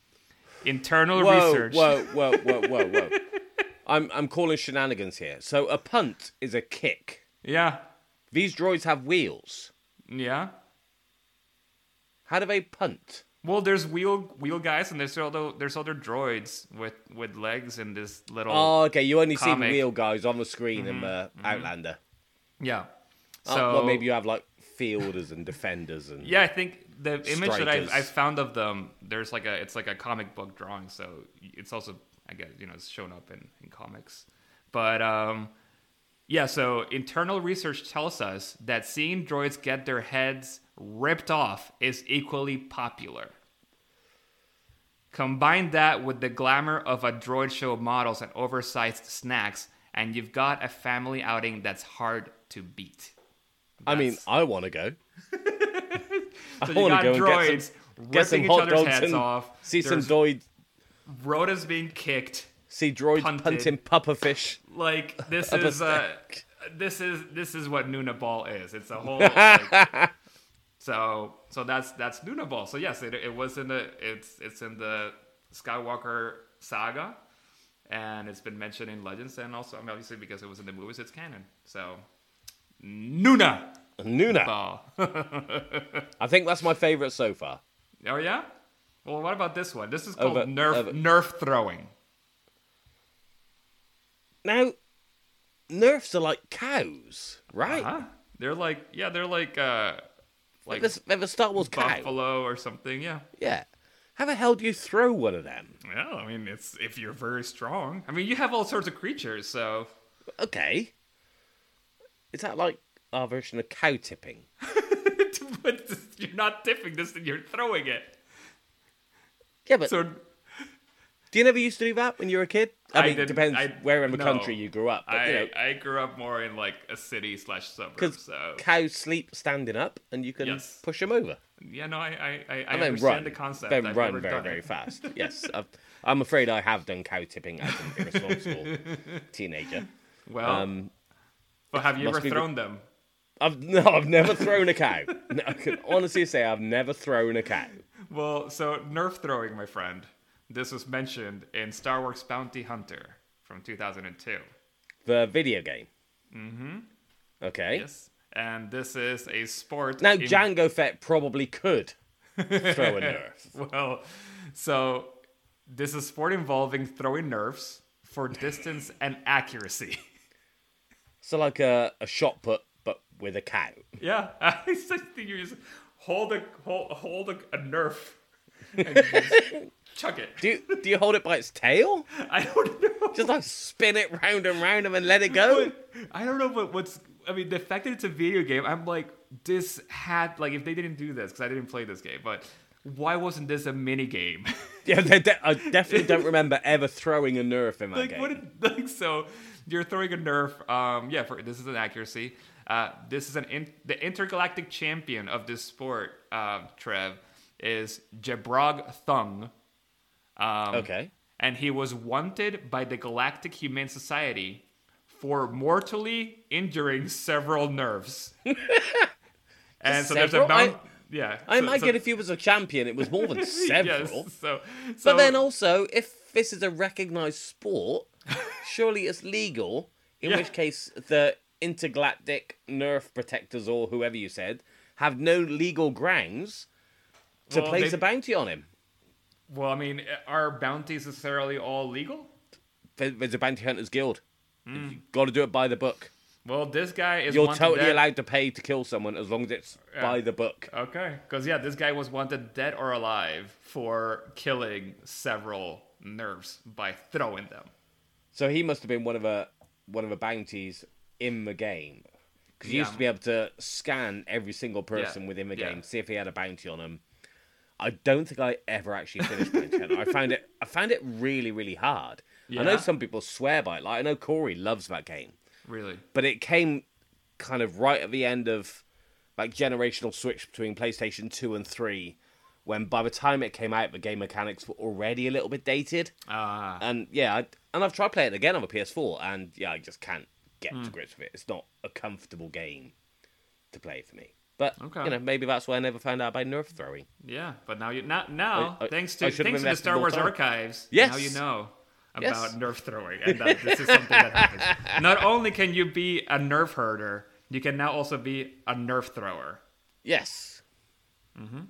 Internal
Whoa,
research.
whoa, whoa, whoa, whoa, whoa. I'm, I'm calling shenanigans here. So a punt is a kick.
Yeah,
These droids have wheels.
yeah.
How do they punt?
Well, there's wheel wheel guys, and there's other there's other droids with with legs in this little.
Oh, okay. You only see
comic. Mm-hmm.
wheel guys on the screen in the Outlander.
yeah.
Oh,
So
well, maybe you have like fielders and defenders and
Yeah, I think the image that I've, I've found of them, there's like a, it's like a comic book drawing, so it's also, I guess, you know, it's shown up in, in comics. But um, yeah, so internal research tells us that seeing droids get their heads ripped off is equally popular. Combine that with the glamour of a droid show models and oversized snacks, and you've got a family outing that's hard to beat.
I mean, I want to go. I
So you
want to go
droids
and get some, get some hot dogs and
off.
see some
There's
droid,
Rhoda's being kicked.
see droids
punted.
punting pufferfish.
Like this is uh, this is this is what Nuna Ball is. It's a whole. Like, so so that's that's Nuna Ball. So yes, it, it was in the it's it's in the Skywalker saga, and it's been mentioned in Legends, and also I mean, obviously because it was in the movies, it's canon. So Nuna
Nuna. I think that's my favorite so far.
oh yeah. Well, what about this one? This is called
Over-
Nerf
over.
Nerf throwing.
Now, nerfs are like cows, right?
Huh? They're like yeah, they're like uh like
a Star Wars cow.
buffalo or something. Yeah.
Yeah. How the hell do you throw one of them?
Well, I mean, it's if you're very strong. I mean, you have all sorts of creatures, so
Okay. Is that like our version of cow tipping?
but you're not tipping this; you're throwing it.
Yeah, but
So
do you never used to do that when you were a kid? I,
I
mean, it depends
I-
where in the
no.
country you grew up. But,
I
you know,
I grew up more in like a city slash suburb.
because
So
cows sleep standing up and you can
Yes.
push them over.
yeah, no, I I I, I understand
run.
the concept.
Then
I've
run very, very fast. Yes. I've, I'm afraid I have done cow tipping as an irresponsible teenager.
Well,
Um,
but have you ever thrown them?
I've no, I've never thrown a cow. No, I can honestly say I've never thrown a cow.
Well, so Nerf throwing, my friend. This was mentioned in Star Wars Bounty Hunter from 2002.
The video game. Mm-hmm. Okay.
Yes, and this is a sport.
Now
in-
Jango Fett probably could throw a nerf.
Well, so this is a sport involving throwing nerfs for distance and accuracy.
So like a, a shot put, but with a cow.
yeah, I think you're just hold a hold, hold a, a Nerf chuck it.
Do you, do you hold it by its tail?
I don't know.
Just like spin it round and round and then let it go?
I don't know, but what's I mean, the fact that it's a video game, I'm like, this had like if they didn't do this because I didn't play this game, but why wasn't this a mini game?
Yeah, de- I definitely don't remember ever throwing a Nerf in that
like
game.
what? Like so, you're throwing a Nerf. Um, yeah, for this is an accuracy. Uh, this is an in, the intergalactic champion of this sport. Uh, Trev is Jebrog Thung. Um,
Okay.
and he was wanted by the Galactic Humane Society for mortally injuring several nerfs. and so there's a
Several?
bound. Yeah,
I
so-
imagine
so-
if he was a champion, it was more than several.
Yes, so, so
But then also, if this is a recognized sport, surely it's legal. In
Yeah.
which case, the intergalactic Nerf protectors or whoever you said have no legal grounds to
Well,
place
they-
a bounty on him.
Well, I mean, are bounties necessarily all legal?
There- There's a bounty hunters guild.
Hmm.
You've got to do it by the book.
Well, this guy is
You're totally
dead.
allowed to pay to kill someone as long as it's
Yeah.
by the book.
Okay, because yeah, this guy was wanted dead or alive for killing several nerfs by throwing them.
So he must have been one of the one of the bounties in the game. Because you used to be able to scan every single person
Yeah,
within the
yeah.
game, see if he had a bounty on him. I don't think I ever actually finished Bounty Hunter. I found it I found it really, really hard. I know some people swear by it. Like I know Corey loves that game.
Really?
But it came kind of right at the end of like generational switch between PlayStation 2 and 3 when by the time it came out the game mechanics were already a little bit dated.
Ah,
And yeah, I, and I've tried playing it again on the PS4, and yeah, I just can't get
Hmm.
to grips with it. It's not a comfortable game to play for me. But
Okay.
you know, maybe that's why I never found out about Nerf throwing.
yeah. But now you now now
I- I-
thanks to thanks to the Star Wars
time.
archives.
Yes.
Now you know
Yes.
about nerf throwing, and that this is something that happens. Not only can you be a nerf herder, you can now also be a nerf thrower.
Yes.
Mm-hmm.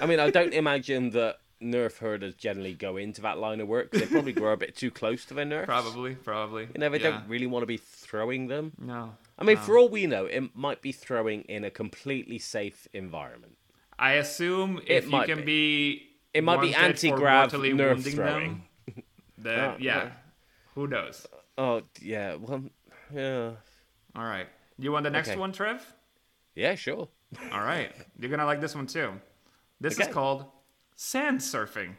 I mean, I don't imagine that Nerf herders generally go into that line of work they probably grow a bit too close to their Nerfs.
Probably, probably.
You know, they
yeah.
don't really want to be throwing them.
No.
I mean, for all we know, it might be throwing in a completely safe environment.
I assume if you can
be.
be,
It might be anti-grav nerf throwing.
them,
Oh,
yeah,
yeah.
who knows?
Oh, yeah. Well, yeah.
All right, you want the next
Okay.
one, Trev?
Yeah, sure.
All right, you're gonna like this one too. This
Okay.
is called sand surfing.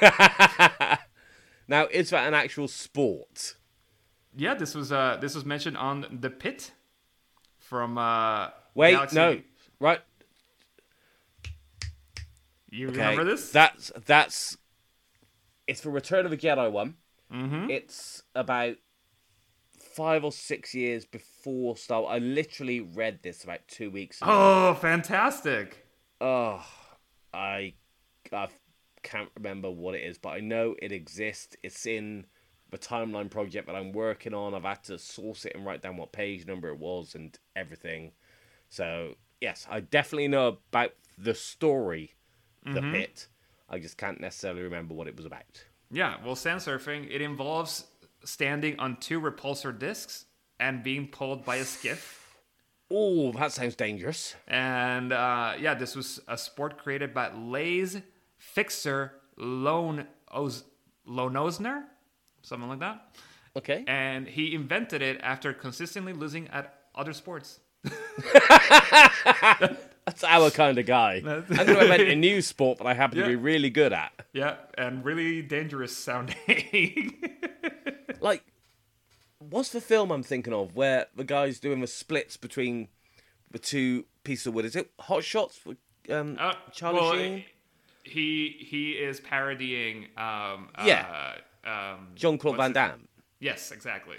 Now, is that an actual sport?
Yeah, this was uh this was mentioned on the pit from uh
Wait,
Galaxy-
no. Right.
You
Okay.
remember this?
That's that's. It's the Return of the Jedi one.
mm-hmm.
It's about five or six years before Star. I literally read this about two weeks ago.
Oh, fantastic!
Oh, I, I can't remember what it is, but I know it exists. It's in the timeline project that I'm working on. I've had to source it and write down what page number it was and everything. So yes, I definitely know about the story, the pit. I just can't necessarily remember what it was about.
Yeah, well, sand surfing it involves standing on two repulsor discs and being pulled by a skiff.
Oh, that sounds dangerous.
And uh, yeah, this was a sport created by Laze Fixer Lone Oz- Loneozner, something like that.
Okay.
And he invented it after consistently losing at other sports.
That's our kind of guy. I'm going to invent a new sport that I happen to be really good at.
Yeah, and really dangerous sounding.
Like, what's the film I'm thinking of where the guy's doing the splits between the two pieces of wood? Is it Hot Shots with um,
Uh,
Charlie
well,
Sheen?
He he is parodying. Um,
Yeah.
Uh, um,
Jean Claude Van Damme.
Yes, exactly.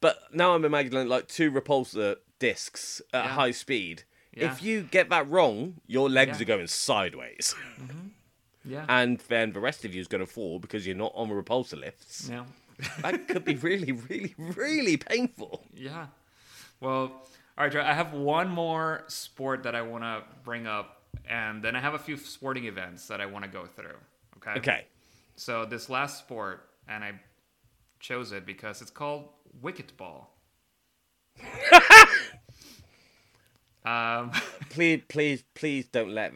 But now I'm imagining like two repulsor discs at
Yeah.
high speed.
Yeah.
If you get that wrong, your legs
Yeah.
are going sideways.
Yeah.
and then the rest of you is going to fall because you're not on the repulsor lifts.
yeah.
That could be really, really, really painful.
Yeah. Well, all right, Joe, I have one more sport that I want to bring up, and then I have a few sporting events that I want to go through. Okay.
Okay.
So this last sport, and I chose it because it's called wicket ball. Um,
Please, please, please don't let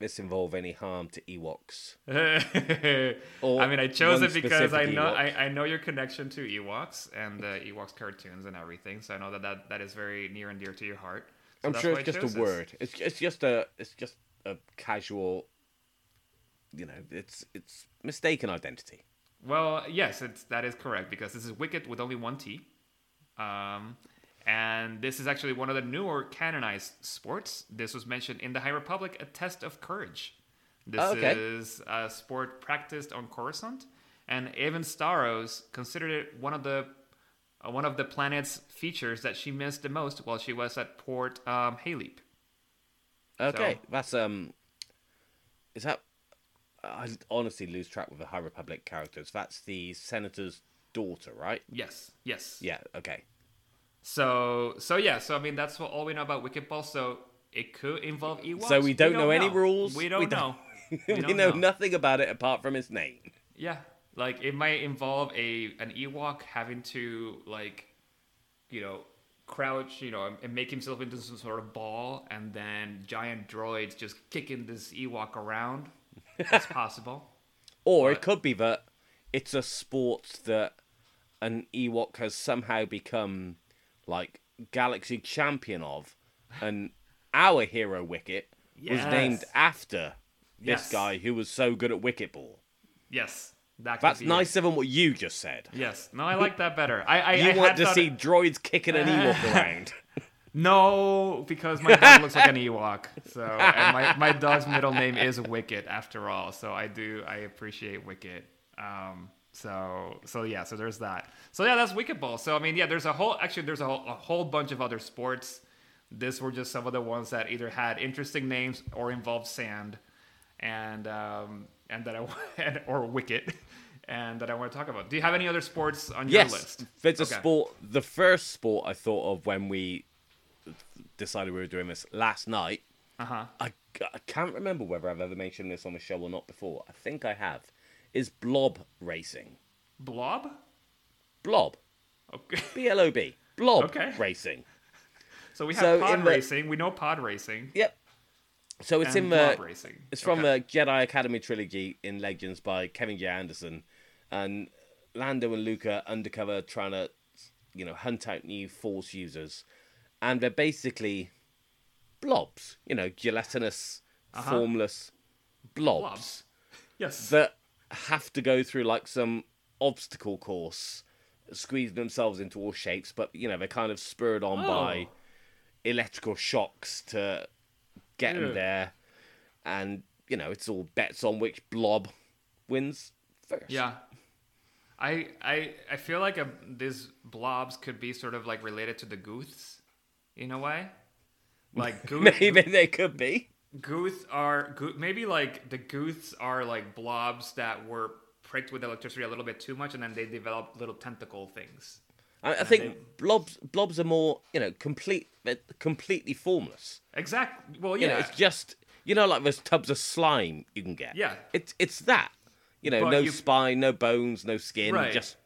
this- involve any harm to Ewoks.
I mean, I chose it because I know I, I know your connection to Ewoks and the Ewoks cartoons and everything. So I know that that, that is very near and dear to your heart. So
I'm sure it's just a
this.
word. It's it's just a it's just a casual. You know, it's it's mistaken identity.
Well, yes, it's that is correct because this is Wicked with only one T, um, and this is actually one of the newer canonized sports. This was mentioned in the High Republic, a test of courage. This
Oh, okay.
is a sport practiced on Coruscant, and Avon Starros considered it one of the one of the planet's features that she missed the most while she was at Port um, Haileap.
Okay,
So-
that's um. Is that? I honestly lose track with the High Republic characters. That's the senator's daughter, right?
Yes, yes.
Yeah. Okay.
So, so yeah. So I mean, that's what all we know about Wicked Ball. So it could involve Ewoks.
So we don't know any rules?
We don't
We
know.
don't-
We
we
don't
know
know.
nothing about it apart from his name.
Yeah, like it might involve a an Ewok having to like, you know, crouch, you know, and- and make himself into some sort of ball, and then giant droids just kicking this Ewok around. That's possible.
Or it could be that it's a sport that an Ewok has somehow become like galaxy champion of, and our hero Wicket was named after this
Yes.
guy who was so good at Wicket Ball.
Yes, that.
That's
be it.
nicer than what you just said.
Yes, no, I like that better. I, I
You
I
want to see droids kicking an Ewok around.
No, because my dog looks like an Ewok. So, and my, my dog's middle name is Wicket after all. So I do I appreciate Wicket. Um, so so yeah, so there's that. So yeah, that's Wicket Ball. So I mean, yeah, there's a whole actually there's a whole, a whole bunch of other sports. This were just some of the ones that either had interesting names or involved sand, and um, and that I and, or Wicket, and that I want to talk about. Do you have any other sports on your
yes,
list?
there's a sport. The first sport I thought of when we decided we were doing this last night.
Uh huh.
I, I can't remember whether I've ever mentioned this on the show or not before. I think I have. Is blob racing.
Blob.
Blob.
Okay.
B L O B. Blob
Okay.
racing.
So we have
So
pod
in the-
racing. We know pod racing.
Yep. So it's in the
racing.
it's from
Okay.
the Jedi Academy trilogy in Legends by Kevin J. Anderson, and Lando and Luca undercover trying to, you know, hunt out new Force users, and they're basically blobs, you know, gelatinous,
Uh-huh.
formless blobs,
blobs. Yes.
that have to go through like some obstacle course, squeeze themselves into all shapes, but you know they're kind of spurred on by
Oh.
electrical shocks to get
Yeah.
them there, and you know it's all bets on which blob wins first.
yeah. I I I feel like a, these blobs could be sort of like related to the Gooths, in a way. Like Gooth,
maybe they could be.
Gooth are Gooth, maybe like the Gooths are like blobs that were pricked with electricity a little bit too much, and then they developed little tentacle things.
I, I think
they-
blobs blobs are more you know complete completely formless.
Exactly. Well,
You
yeah.
know, it's just you know like those tubs of slime you can get.
Yeah.
it's it's that. You know,
But
no
you-
spine, no bones, no skin,
Right.
just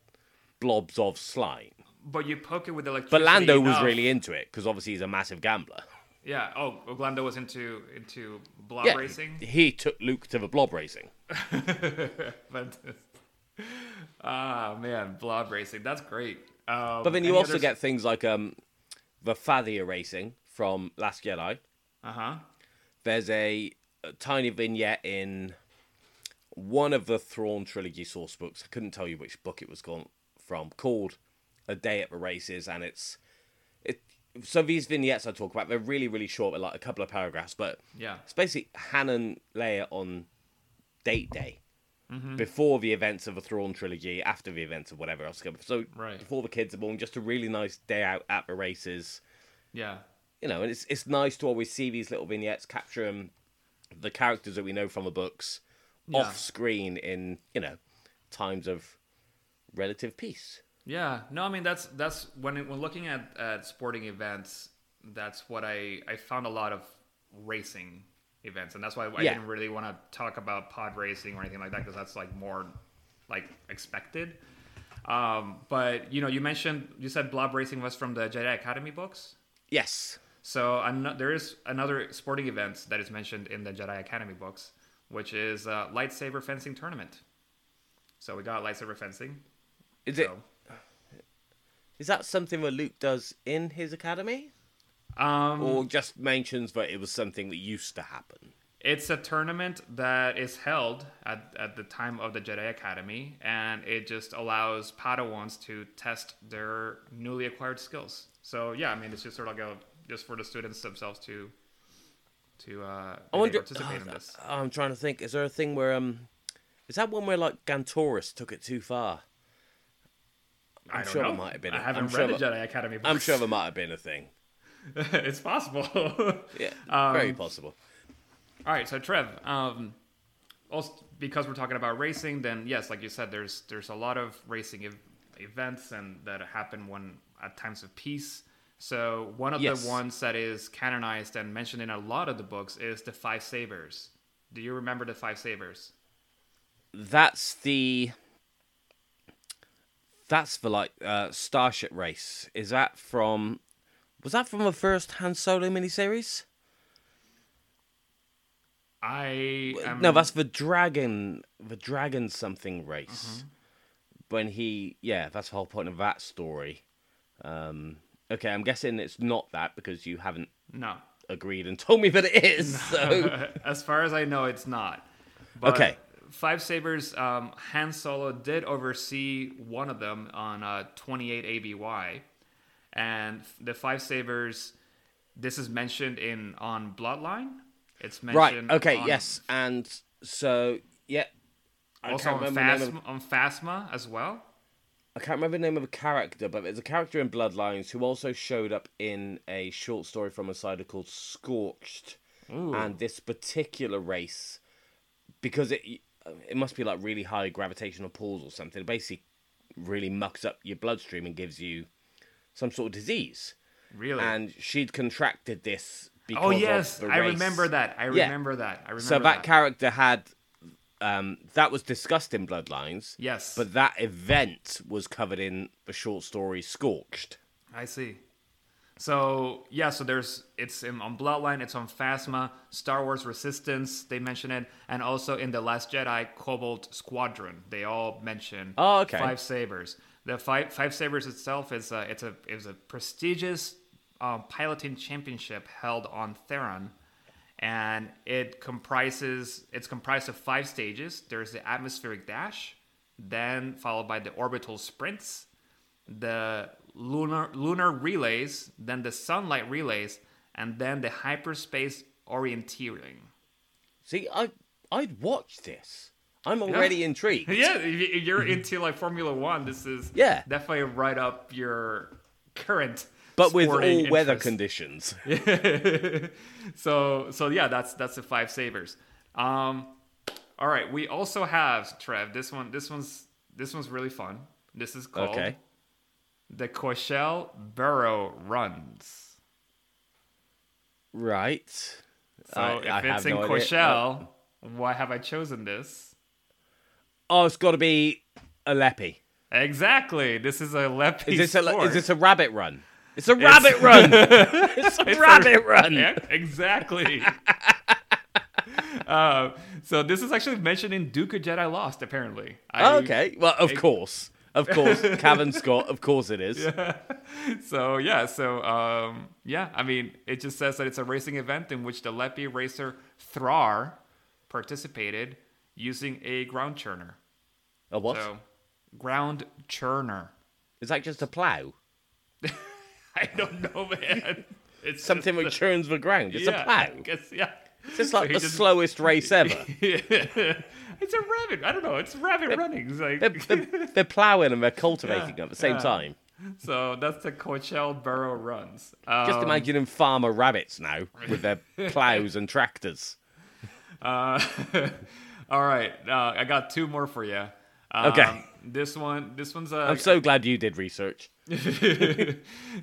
blobs of slime.
but you poke it with electricity.
But Lando was really into it because obviously he's a massive gambler.
Yeah. Oh, Lando was into into blob
yeah,
racing.
he took Luke to the blob racing.
ah man, blob racing. That's great. Um,
But then you also
others-
get things like um, the fathier racing from Last Jedi.
uh-huh.
There's a, a tiny vignette in one of the Thrawn trilogy source books. I couldn't tell you which book it was gone from. Called "A Day at the Races," and it's it. So these vignettes I talk about, they're really really short, they're like a couple of paragraphs, but
Yeah.
it's basically Han and Leia on date day.
Mm-hmm.
Before the events of the Thrawn trilogy, after the events of whatever else. So
Right.
before the kids are born, just a really nice day out at the races
Yeah.
you know, and it's it's nice to always see these little vignettes capture 'em, the characters that we know from the books
Yeah.
off screen in you know times of relative peace.
Yeah. No, I mean that's that's when it, when looking at at sporting events, that's what I I found a lot of racing events, and that's why I
Yeah.
didn't really want to talk about pod racing or anything like that because that's like more like expected. Um, but you know, you mentioned you said blob racing was from the Jedi Academy books.
Yes,
So ano- there is another sporting event that is mentioned in the Jedi Academy books, which is uh, lightsaber fencing tournament. So we got lightsaber fencing.
Is it?
So,
Is that something that Luke does in his academy,
um,
or just mentions that it was something that used to happen?
It's a tournament that is held at, at the time of the Jedi Academy, and it just allows Padawans to test their newly acquired skills. So yeah, I mean, it's just sort of like a just for the students themselves to to uh,
I wonder.
participate in this.
I'm trying to think. Is there a thing where um, is that one where like Gantoris took it too far?
I
I'm
don't
sure
know.
it might have been.
I
a-
haven't
I'm
read
sure
the Jedi Academy. Books.
I'm sure there might have been a thing.
it's possible.
Yeah,
Um,
very possible.
All right, so Trev, um, also because we're talking about racing, then yes, like you said, there's there's a lot of racing ev- events and that happen when at times of peace. So one of
Yes.
the ones that is canonized and mentioned in a lot of the books is the Five Sabers. Do you remember the Five Sabers?
That's the. That's the like uh, Starship race. Is that from? Was that from the first Han Solo miniseries?
I am,
no, that's the dragon. The dragon something race.
Mm-hmm.
When he, yeah, that's the whole point of that story. Um, okay, I'm guessing it's not that because you haven't
no.
agreed and told me that it is. So
as far as I know, it's not. But
Okay.
Five Sabers, um, Han Solo did oversee one of them on uh, 28 ABY. And the Five Sabers, this is mentioned in on Bloodline. It's mentioned.
right, okay,
on-
yes, and so yeah, I
Also on
of-
on Phasma as well.
I can't remember the name of a character, but there's a character in Bloodlines who also showed up in a short story from a cider called Scorched. And this particular race, because it it must be like really high gravitational pulls or something, it basically really mucks up your bloodstream and gives you some sort of disease.
Really?
And she'd contracted this oh, because
oh yes,
of the
I remember that. I
Yeah.
remember that. I remember that.
So that, character had um, that was discussed in Bloodlines.
Yes.
But that event was covered in the short story Scorched.
I see. So yeah, so there's it's in, on Bloodline, it's on Phasma, Star Wars Resistance, they mention it, and also in the Last Jedi, Cobalt Squadron, they all mention
Oh, okay.
five sabers. The five five sabers itself is a, it's a is a prestigious um, piloting championship held on Theron, and it comprises it's comprised of five stages. There's the atmospheric dash, then followed by the orbital sprints, the lunar lunar relays, then the sunlight relays, and then the hyperspace orienteering.
See, I I'd watch this. I'm already intrigued.
Yeah, if you're into like Formula One, this is
Yeah.
definitely right up your current.
But with all
sporting
weather conditions.
so so yeah, that's that's the Five Sabers. Um, all right, we also have Trev. This one this one's this one's really fun. This is called
Okay.
the Coachelle Burrow Runs.
Right.
So
I-
if
I
it's in
no idea.
Coachelle, why have I chosen this?
Oh, it's got to be a Lepi.
Exactly. This is a Lepi
Is this a is this a rabbit run? It's a rabbit run. it's a
It's a-
rabbit run.
Yeah, exactly. uh, so this is actually mentioned in Dooku: Jedi Lost, apparently. I-
Oh, okay. Well, of course. Of course. Cavan Scott, of course it is.
So yeah, so um, yeah, I mean, it just says that it's a racing event in which the Lepi racer Thrar participated using a ground churner.
A what?
So ground churner.
Is that just a plough?
I don't know, man. It's
Something that churns the ground. It's
yeah,
a plough.
I guess, yeah.
It's just like
he
the
just-
slowest race ever. Yeah.
it's a rabbit. I don't know. It's rabbit running. It's like
they're, they're, they're ploughing and they're cultivating at the same
yeah.
time.
so. That's the Coachelle Burrow runs. Um,
Just imagining farmer rabbits now with their ploughs and tractors.
Uh, all right, uh, I got two more for you. Um,
Okay.
This one, this one's a.
I'm so glad you did research.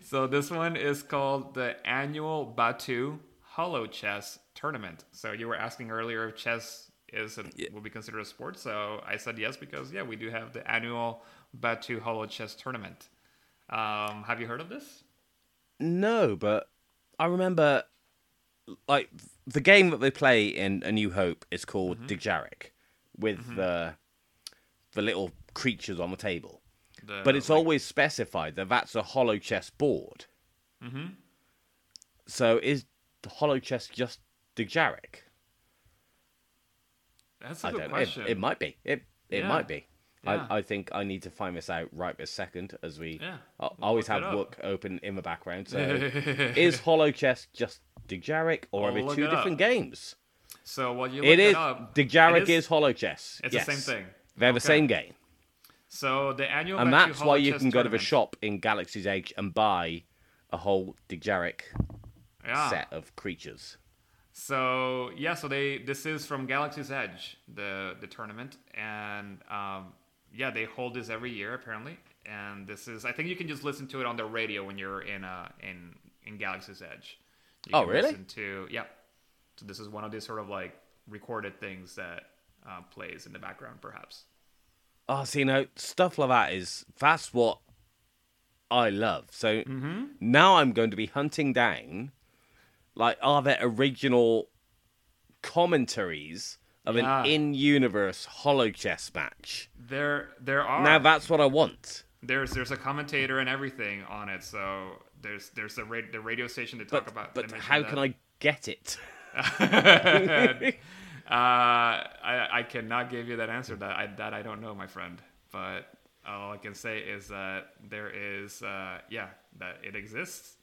so this one is called the annual Batu Hollow Chess Tournament. So you were asking earlier if chess is a, will be considered a sport. So I said yes because yeah, we do have the annual Batuu Holochess Tournament. Um, have you heard of this?
No, but I remember, like the game that they play in A New Hope is called
Mm-hmm.
With the the little creatures on the table.
The,
But it's
like-
always specified that that's a holochess board. Mm-hmm. So is the holochess just dejarik?
That's a
I
good
don't know. It,
question.
it might be. It it
Yeah.
might be.
Yeah.
I, I think I need to find this out right this second as we
Yeah, we'll
always have
up.
Wook open in the background. So is Holochess just dejarik, or
I'll
are they two different
up.
games?
So what you look
It is
up, it
is, Hollow Chess.
It's
yes.
the same thing.
They're the same game.
So the annual
And that's why you can go to the shop in Galaxy's Edge and buy a whole dejarik
Yeah.
set of creatures.
So yeah, so they this is from Galaxy's Edge, the the tournament, and um, yeah, they hold this every year apparently. And this is I think you can just listen to it on the radio when you're in uh in in Galaxy's Edge. You
Oh, really?
Listen to yeah. So this is one of these sort of like recorded things that uh, plays in the background, perhaps.
Oh, see, now stuff like that is that's what I love. So
Mm-hmm.
now I'm going to be hunting down, like, are there original commentaries of
Yeah.
an in-universe holochess match?
There there are
Now that's what I want.
there's there's a commentator and everything on it. So there's there's the ra- the radio station to talk
But
about.
but how
that.
can I get it?
Uh, I, I cannot give you that answer. That I, that I don't know, my friend. But all I can say is that there is, uh, yeah, that it exists,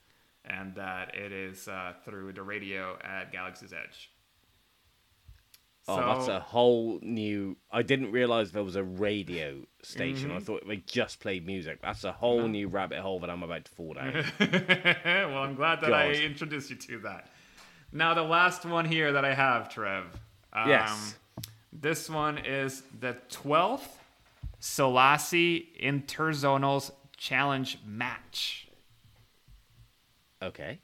and that it is uh, through the radio at Galaxy's Edge.
Oh, that's a whole new. I didn't realize there was a radio station.
Mm-hmm.
I thought they just played music. That's a whole new rabbit hole that I'm about to fall down.
well, I'm glad that I introduced you to that. Now, the last one here that I have, Trev. Um,
Yes.
This one is the 12th Solasi Interzonals Challenge match.
okay.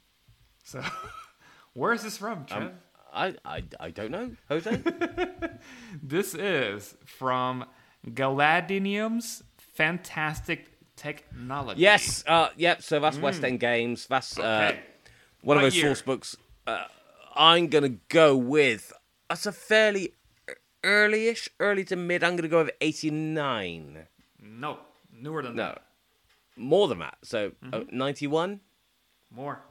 So, where is this from, Trev?
Um, I, I, I don't know, Jose.
This is from Galladinium's Fantastic Technology.
yes. Uh. Yep. So that's West End Games. That's uh,
Mm. Okay.
one of those
year?
source books. Uh, I'm gonna go with. That's a fairly early-ish, early to mid. I'm gonna go with 89.
No, newer than
No,
that.
more than that. So
Mm-hmm.
uh, 91,
More.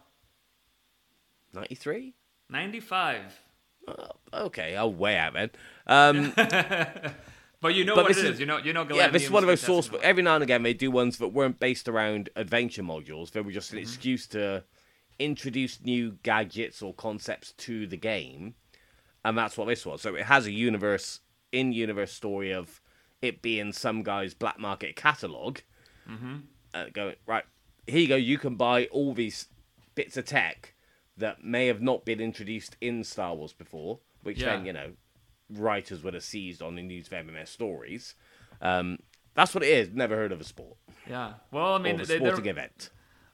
93.
95.
Oh, okay, I'll way out then. Um,
But you know
But
what it is.
is-
You know, you know.
yeah, this is one of those source.
Fantastic
Every now and again, they do ones that weren't based around adventure modules. They were just an
Mm-hmm.
excuse to introduce new gadgets or concepts to the game, and that's what this was. So it has a universe in-universe story of it being some guy's black market catalog. Mm-hmm. Uh, going right here, you go. You can buy all these bits of tech that may have not been introduced in Star Wars before, which
Yeah.
then you know writers would have seized on and used them in their stories. Um, that's what it is. Never heard of a sport
Yeah. Well, I mean,
or a sporting event.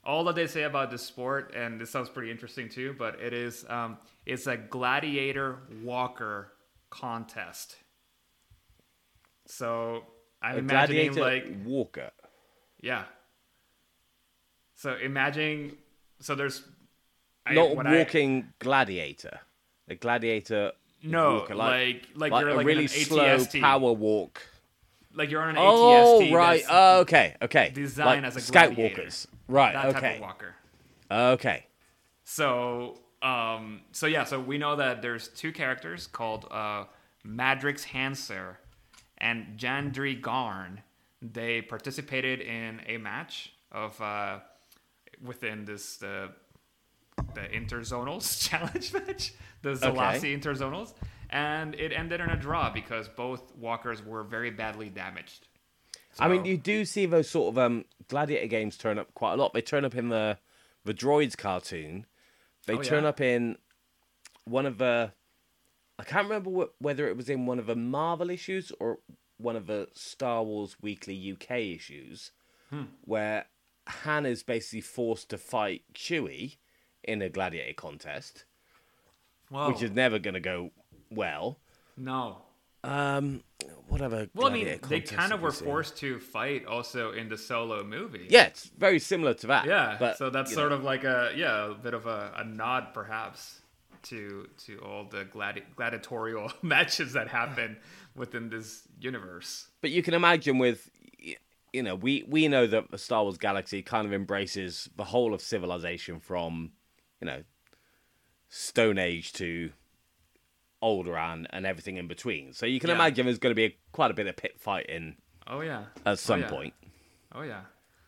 All that they say about this sport, and this sounds pretty interesting too, but it is um, it's a gladiator walker contest. So I'm
A
imagining like
walker.
yeah. So imagine so there's
Not a
I-
walking gladiator. A gladiator.
no
walker,
like like,
like
you're
a
like
really
an
slow
ATST.
power walk.
Like you're on an
Oh
ATST
right. Oh, okay. Okay.
designed
like
as a
scout
gladiator.
walkers. Right.
that type
okay.
of walker.
Okay.
So, um, so yeah, so we know that there's two characters called uh, Madrix Hanser and Jandri Garn. They participated in a match of uh, within this uh, the interzonals challenge match, the Zalasi interzonals, and it ended in a draw because both walkers were very badly damaged.
I mean, you do see those sort of um, gladiator games turn up quite a lot. They turn up in the the droids cartoon. They
Oh,
turn
yeah?
up in one of the. I can't remember wh- whether it was in one of the Marvel issues or one of the Star Wars Weekly UK issues,
Hmm.
where Han is basically forced to fight Chewie in a gladiator contest,
Whoa.
which is never going to go well.
no.
Um, whatever.
Well, I mean, they kind of were forced to fight also in the solo movie.
Yeah, it's very similar to that.
Yeah,
but
so that's sort
know,
of like a yeah, a bit of a, a nod perhaps to to all the gladi- gladiatorial matches that happen within this universe.
But you can imagine with, you know, we we know that the Star Wars galaxy kind of embraces the whole of civilization from, you know, Stone Age to Alderaan and and everything in between. So you can
Yeah.
imagine there's going to be a, quite a bit of pit fighting
Oh yeah.
at some
oh, yeah.
point.
Oh yeah.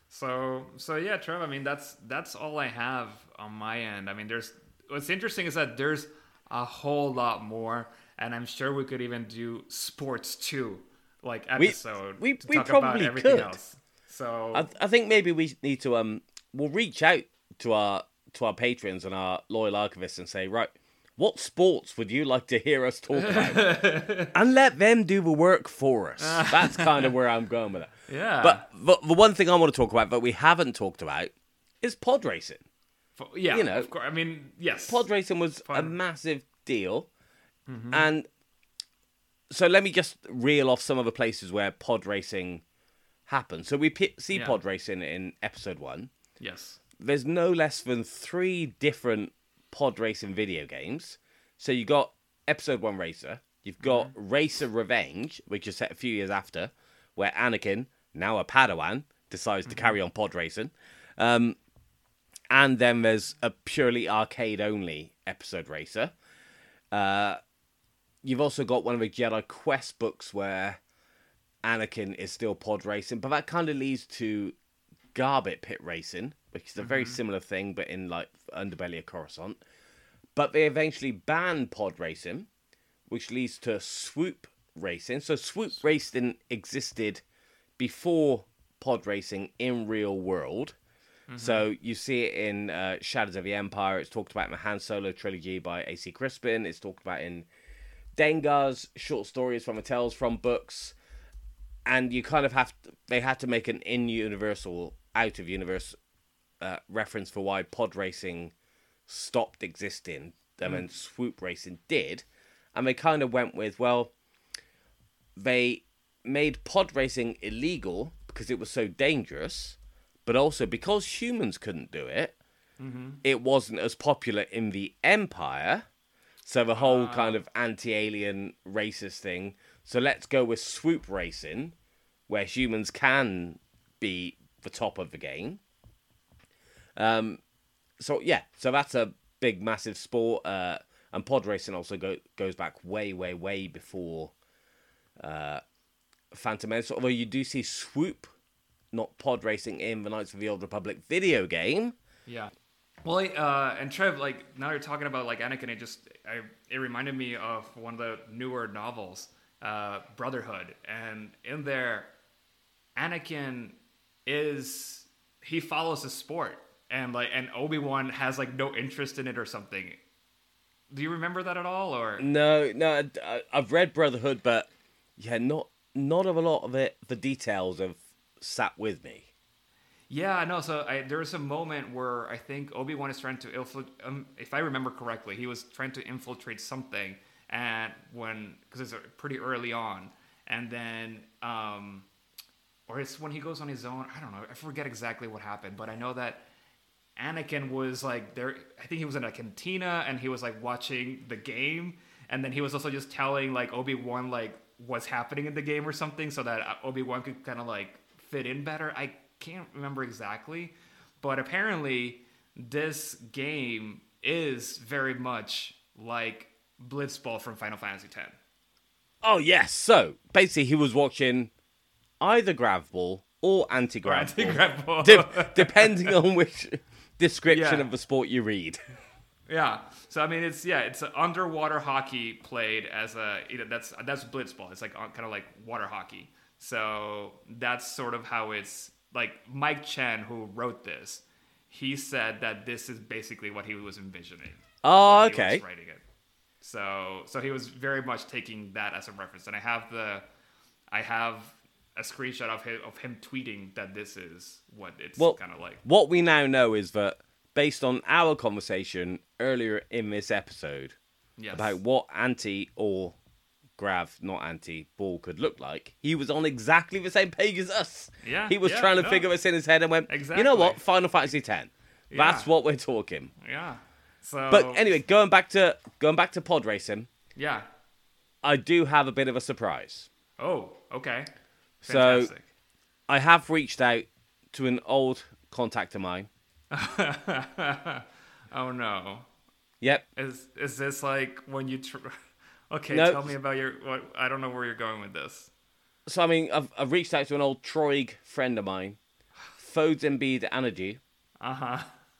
So so yeah, Trev. I mean, that's that's all I have on my end. I mean, there's what's interesting is that there's a whole lot more, and I'm sure we could even do sports too, like episode.
we-
to
we
talk about
probably
everything
could.
else. So
I, I think maybe we need to um we'll reach out to our to our patrons and our loyal archivists and say right what sports would you like to hear us talk about? And let them do the work for us. That's kind of where i'm going with it
yeah,
but the, the one thing i want to talk about that we haven't talked about is pod racing.
F- yeah,
you know.
I mean, yes.
pod racing was a massive deal. Mm-hmm. And so let me just reel off some of the places where pod racing happened. So we pi see
Yeah.
pod racing in episode one.
Yes.
there's no less than three different pod racing video games. So you got episode one Racer, you've got Racer Revenge, which is set a few years after, where Anakin, now a Padawan, decides to carry on pod racing. Um, and then there's a purely arcade only episode Racer. Uh, you've also got one of the Jedi Quest books where Anakin is still pod racing, but that kind of leads to Garbit Pit Racing, which is a very similar thing, but in like underbelly of Coruscant. But they eventually banned pod racing, which leads to swoop racing. So swoop racing existed before pod racing in real world. So you see it in uh, Shadows of the Empire. It's talked about in the Han Solo trilogy by A.C. Crispin. It's talked about in Dengar's short stories from the Tales from books and you kind of have to, they had to make an in universal out of universe uh, reference for why pod racing stopped existing and then mm. swoop racing did and they kind of went with well they made pod racing illegal because it was so dangerous but also because humans couldn't do it mm-hmm. it wasn't as popular in the empire so the whole ah. kind of anti-alien racist thing. So let's go with swoop racing, where humans can be the top of the game. Um, so yeah, so that's a big, massive sport. Uh, and pod racing also go, goes back way, way, way before uh, Phantom Menace. Although you do see swoop, not pod racing, in the Knights of the Old Republic video game.
Yeah. Well, uh, and Trev, like now you're talking about like Anakin, it just I, it reminded me of one of the newer novels, uh, Brotherhood, and in there, Anakin is he follows a sport, and like and Obi Wan has like no interest in it or something. Do you remember that at all, or
No, no, I, I've read Brotherhood, but yeah, not not of a lot of it. The details have sat with me.
Yeah, no. So I, there was a moment where I think Obi Wan is trying to infiltrate. Um, if I remember correctly, he was trying to infiltrate something, and when because it's uh, pretty early on, and then um, or it's when he goes on his own. I don't know. I forget exactly what happened, but I know that Anakin was like there. I think he was in a cantina and he was like watching the game, and then he was also just telling like Obi Wan like what's happening in the game or something, so that uh, Obi Wan could kind of like fit in better. I can't remember exactly, but apparently this game is very much like Blitzball from Final Fantasy X.
Oh yes. So basically, he was watching either grav ball or anti grav ball,
ball.
de- depending on which description
Yeah.
of the sport you read.
Yeah. So I mean, it's yeah, it's underwater hockey played as a you know, that's that's blitzball. It's like uh, kind of like water hockey. So that's sort of how it's like Mike Chen, who wrote this, he said that this is basically what he was envisioning.
Oh,
when he was
okay.
writing it. So so he was very much taking that as a reference, and I have the I have a screenshot of him of him tweeting that this is what it's
Well,
kind of like.
What we now know is that based on our conversation earlier in this episode
Yes.
about what anti or Grav, not anti Ball, could look like, he was on exactly the same page as us.
Yeah,
He was
yeah,
trying to
no.
figure this in his head and went, exactly. you know what? Final Fantasy X. That's
Yeah.
what we're talking.
Yeah. So.
But anyway, going back to going back to pod racing,
Yeah.
I do have a bit of a surprise.
Oh. Okay.
So- I have reached out to an old contact of mine.
oh no.
Yep.
Is is this like when you? Tr- okay,
No.
tell me about your. What I don't know where you're going with this.
So I mean, I've, I've reached out to an old Troig friend of mine, Fodes Embiid Energy.
Uh huh.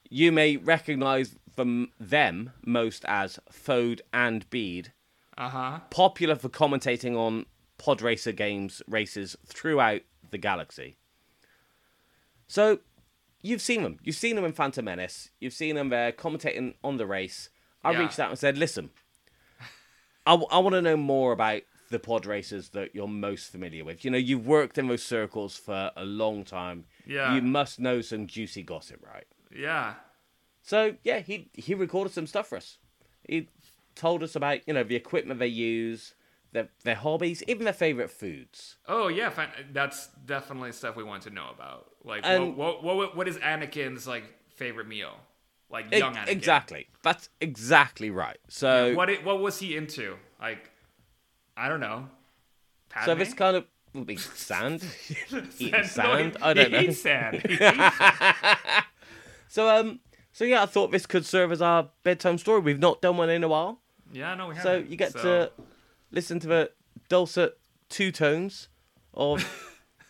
You may recognise them them most as Fode and Bede,
Uh huh.
popular for commentating on pod racer games races throughout the galaxy. So, you've seen them. You've seen them in Phantom Menace. You've seen them there commentating on the race. I
Yeah.
reached out and said, "Listen, I, want to know more about the pod racers that you're most familiar with. You know, you've worked in those circles for a long time.
Yeah.
You must know some juicy gossip, right?"
Yeah.
So yeah, he he recorded some stuff for us. He told us about you know the equipment they use, their their hobbies, even their favorite foods.
Oh yeah, that's definitely stuff we want to know about. Like,
And-
what, what what what is Anakin's like favorite meal? Like
E-
young Anakin.
exactly. That's exactly right. So
What it, what was he into? Like, I don't know.
so this kind of would be sand, eating
No,
sand.
he-
I don't know.
sand. Sand.
So um, so yeah, I thought this could serve as our bedtime story. We've not done one in a while,
Yeah, no, we haven't.
so you get
So-
to listen to the dulcet two tones of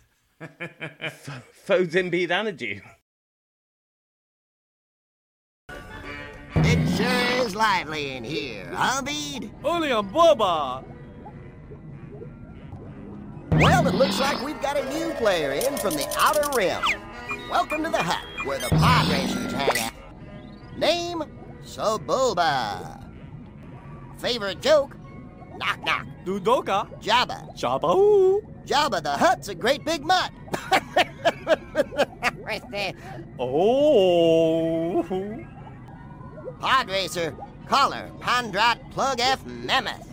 F- Foden Beat Energy.
It sure is lively in here, huh, Bede?
Only on Boba.
Well, it looks like we've got a new player in from the Outer Rim. Welcome to the hut where the pod racers hang out. Name, Sebulba. Favorite joke, knock knock.
Dudoka.
Jabba.
Jabba.
Jabba the Hutt's a great big mutt. right there.
Oh.
Pod racer, collar, Pondrat Plug F Mammoth.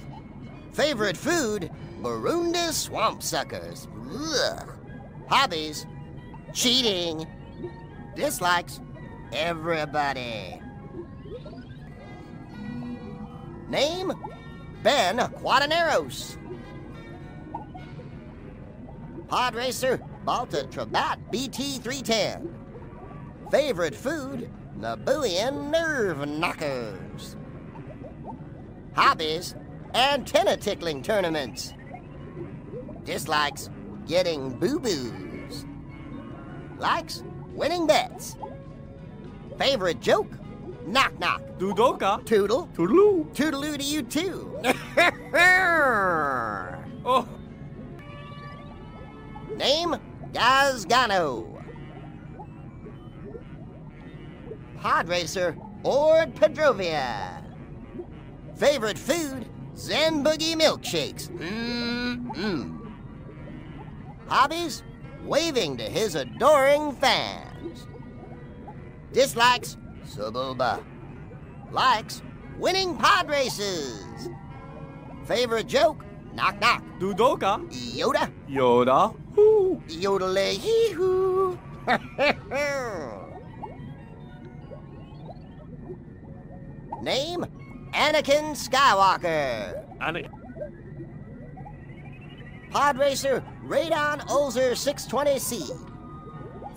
Favorite food, Barunda Swamp Suckers. Ugh. Hobbies, cheating. Dislikes, everybody. Name, Ben Quadinaros. Pod racer, Balta-Trabaat BT310. Favorite food, Nabooian nerve knockers. Hobbies, antenna tickling tournaments. Dislikes, getting boo-boos. Likes, winning bets. Favorite joke, knock knock.
Dudoka.
Toodle,
Toodaloo.
toodaloo to you too.
Oh.
Name, Gasgano. Pod racer, Ord Pedrovia. Favorite food, Zen Boogie milkshakes. Mmm. Hobbies, waving to his adoring fans. Dislikes, Sebulba. Likes, winning pod races. Favorite joke, knock knock.
Dudoka.
Yoda,
Yoda. Hoo.
yodelay hee hoo. Name, Anakin Skywalker.
And
Pod racer, Radon Ulzer 620C.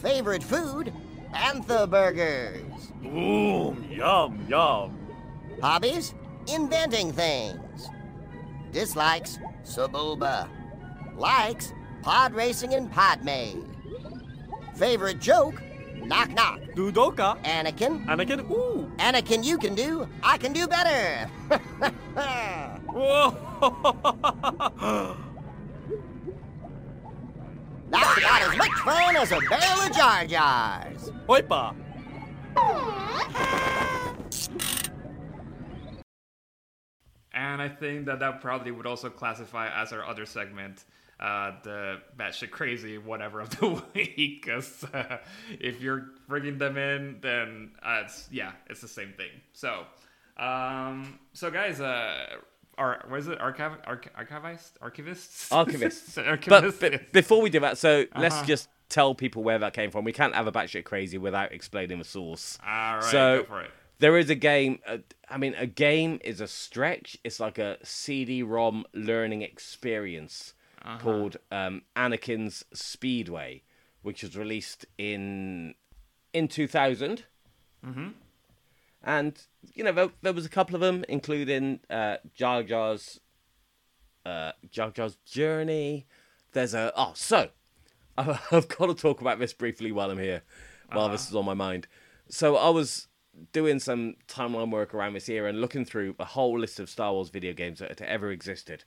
Favorite food, Antha burgers.
Ooh, yum, yum.
Hobbies, inventing things. Dislikes, Sebulba. Likes, pod racing and Podmade. Favorite joke, knock knock.
Dudoka.
Anakin,
Anakin. Ooh.
Anakin, you can do, I can do better.
Whoa.
That's about as much fun as a barrel of Jar Jars.
Oipa.
And I think that that probably would also classify as our other segment, uh, the batshit crazy whatever of the week. Because uh, if you're bringing them in, then uh, it's yeah, it's the same thing. So, um, so guys, uh, what is it? Archive, arch- archivist, archivists,
Archivists.
archivists.
But, but before we do that, so let's
Uh-huh.
just tell people where that came from. We can't have a batshit crazy without explaining the source.
All right,
so
go for it.
there is a game. Uh, I mean, a game is a stretch. It's like a CD-ROM learning experience
Uh-huh.
called um, Anakin's Speedway, which was released in in 2000.
Mm-hmm.
And you know, there, there was a couple of them, including uh, Jar Jar's uh, Jar Jar's journey. There's a oh, so I've got to talk about this briefly while I'm here, while this is on my mind. So I was doing some timeline work around this era and looking through a whole list of Star Wars video games that had ever existed,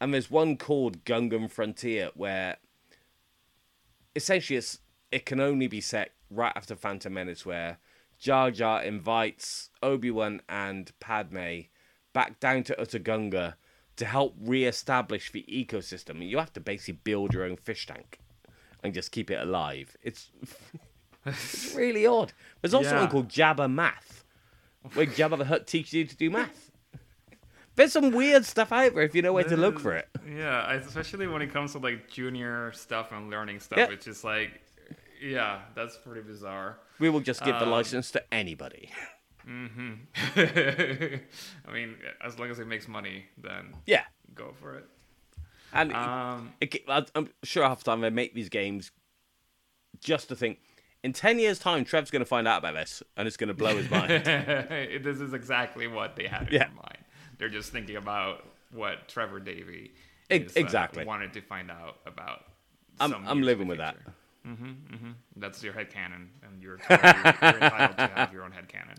and there's one called Gungan Frontier where essentially it's it can only be set right after Phantom Menace, where Jar Jar invites Obi Wan and Padme back down to Otoh Gunga to help re-establish the ecosystem. You have to basically build your own fish tank and just keep it alive. It's it's really odd. There's also
Yeah.
one called Jabba Math, where Jabba the Hutt teaches you to do math. There's some weird stuff out there if you know where to look for it.
Yeah, especially when it comes to like junior stuff and learning stuff.
Yeah.
It's just like, yeah, that's pretty bizarre.
We will just give the
Um,
license to anybody.
hmm I mean, as long as it makes money, then
Yeah.
go for it.
And
Um,
it, it- I- I'm sure half the time they make these games just to think, in 10 years' time, Trev's going to find out about this and it's going to blow his mind.
this is exactly what they had in
Yeah.
their mind. They're just thinking about what Trevor Davy uh,
exactly.
wanted to find out about.
I'm, I'm living with that.
Mm-hmm, mm-hmm. That's your headcanon, and you're, you're entitled to have your own headcanon.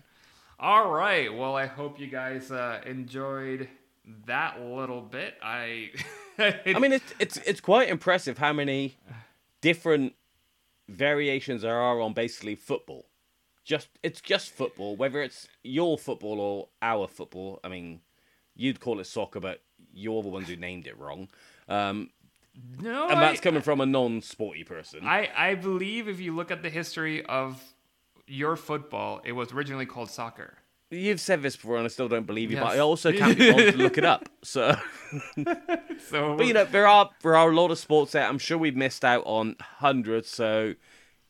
All right. Well, I hope you guys uh, enjoyed that little bit. I.
I mean, it's, it's, it's quite impressive how many different variations there are on basically football. Just It's just football, whether it's your football or our football. I mean, you'd call it soccer, but you're the ones who named it wrong. Um,
no,
and that's
I-
coming from a non-sporty person.
I, I believe if you look at the history of your football, it was originally called soccer.
You've said this before, and I still don't believe you. But I also can't be bothered to look it up. So,
So,
but you know, there are there are a lot of sports there. I'm sure we've missed out on hundreds. So,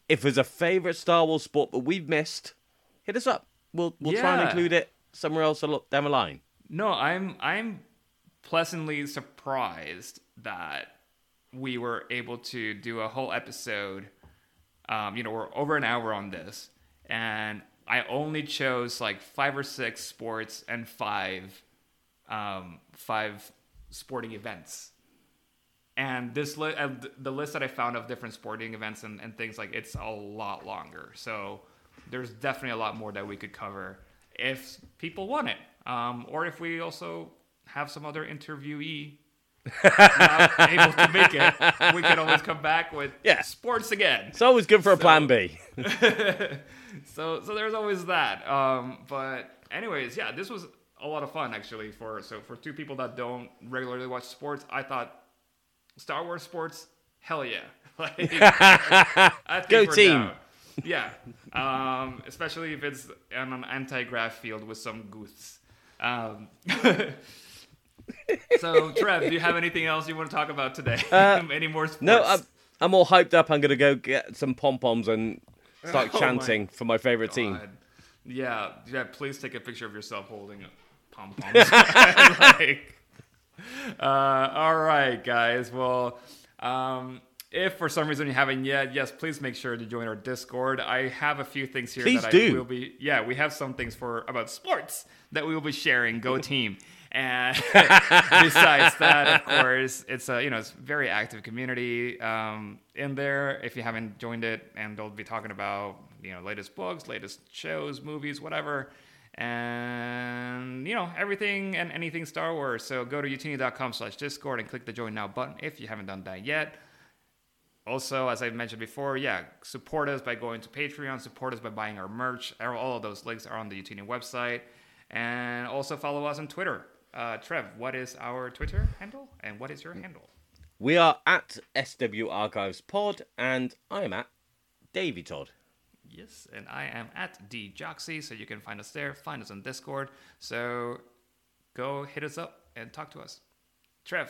if there's a favorite Star Wars sport that we've missed, hit us up. We'll we'll try and include it somewhere else a lot down the line.
no, I'm I'm pleasantly surprised that we were able to do a whole episode. Um, you know, we're over an hour on this, and I only chose like five or six sports and five, um, five sporting events. And this li- uh, the list that I found of different sporting events and, and things like it's a lot longer. So there's definitely a lot more that we could cover if people want it, um, or if we also have some other interviewee not able to make it, we can always come back with
Yeah.
sports again.
It's always good for a plan B.
so so there's always that. Um, but anyways, yeah, this was a lot of fun actually. For so for two people that don't regularly watch sports, I thought Star Wars sports, hell yeah, like I
Go team.
down. Yeah, um, especially if it's on an anti-grav field with some goose. Um, so Trev, do you have anything else you want to talk about today?
Uh,
Any more sports?
No, I'm I'm all hyped up. I'm gonna go get some pom poms and start
Oh
chanting for my favorite team.
Yeah, yeah. Please take a picture of yourself holding a pom poms. like, uh, all right, guys. Well, um, if for some reason you haven't yet, yes, please make sure to join our Discord. I have a few things here
Please
that
do.
I will be. Yeah, we have some things for about sports that we will be sharing. Go team. And besides that, of course, it's a you know it's a very active community um, in there. If you haven't joined it, and they'll be talking about you know latest books, latest shows, movies, whatever, and you know everything and anything Star Wars. So go to utini.com/discord and click the join now button if you haven't done that yet. Also, as I mentioned before, yeah, support us by going to Patreon, support us by buying our merch. All of those links are on the Utini website. And also follow us on Twitter. Uh, Trev, what is our Twitter handle? And what is your handle?
We are at SW Archives Pod, and I am at Davy Todd.
Yes, and I am at DJoxy, so you can find us there. Find us on Discord. So go hit us up and talk to us. Trev,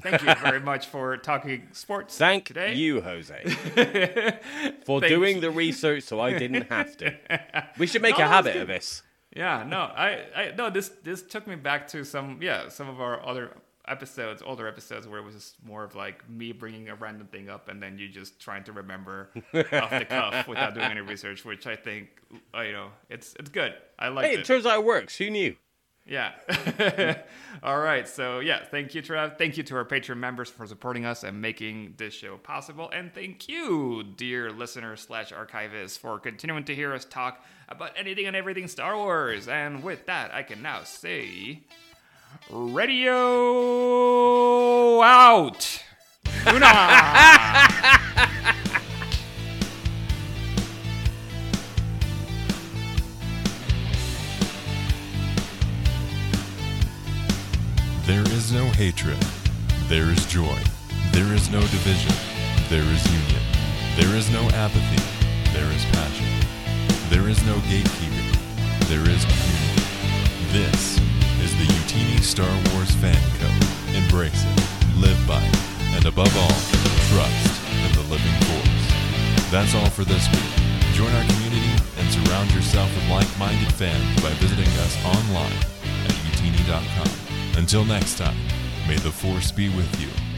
thank you very much for talking sports
Thank
today.
you, Jose, for
Thank
doing the research so I didn't have to. We should make a habit
good.
of this.
Yeah, no, I, I no, this this took me back to some yeah some of our other episodes, older episodes where it was just more of like me bringing a random thing up and then you just trying to remember off the cuff without doing any research, which I think you know it's it's good. I like
Hey,
it.
it turns out it works. Who knew?
Yeah. All right. So yeah, thank you, Trev. Thank you to our Patreon members for supporting us and making this show possible. And thank you, dear listener slash archivist, for continuing to hear us talk about anything and everything Star Wars. And with that, I can now say, radio out. Una.
is no hatred. There is joy. There is no division. There is union. There is no apathy. There is passion. There is no gatekeeping. There is community. This is the Utini Star Wars Fan Code. Embrace it, live by it, and above all, trust in the living force. That's all for this week. Join our community and surround yourself with like-minded fans by visiting us online at utini.com. Until next time, may the force be with you.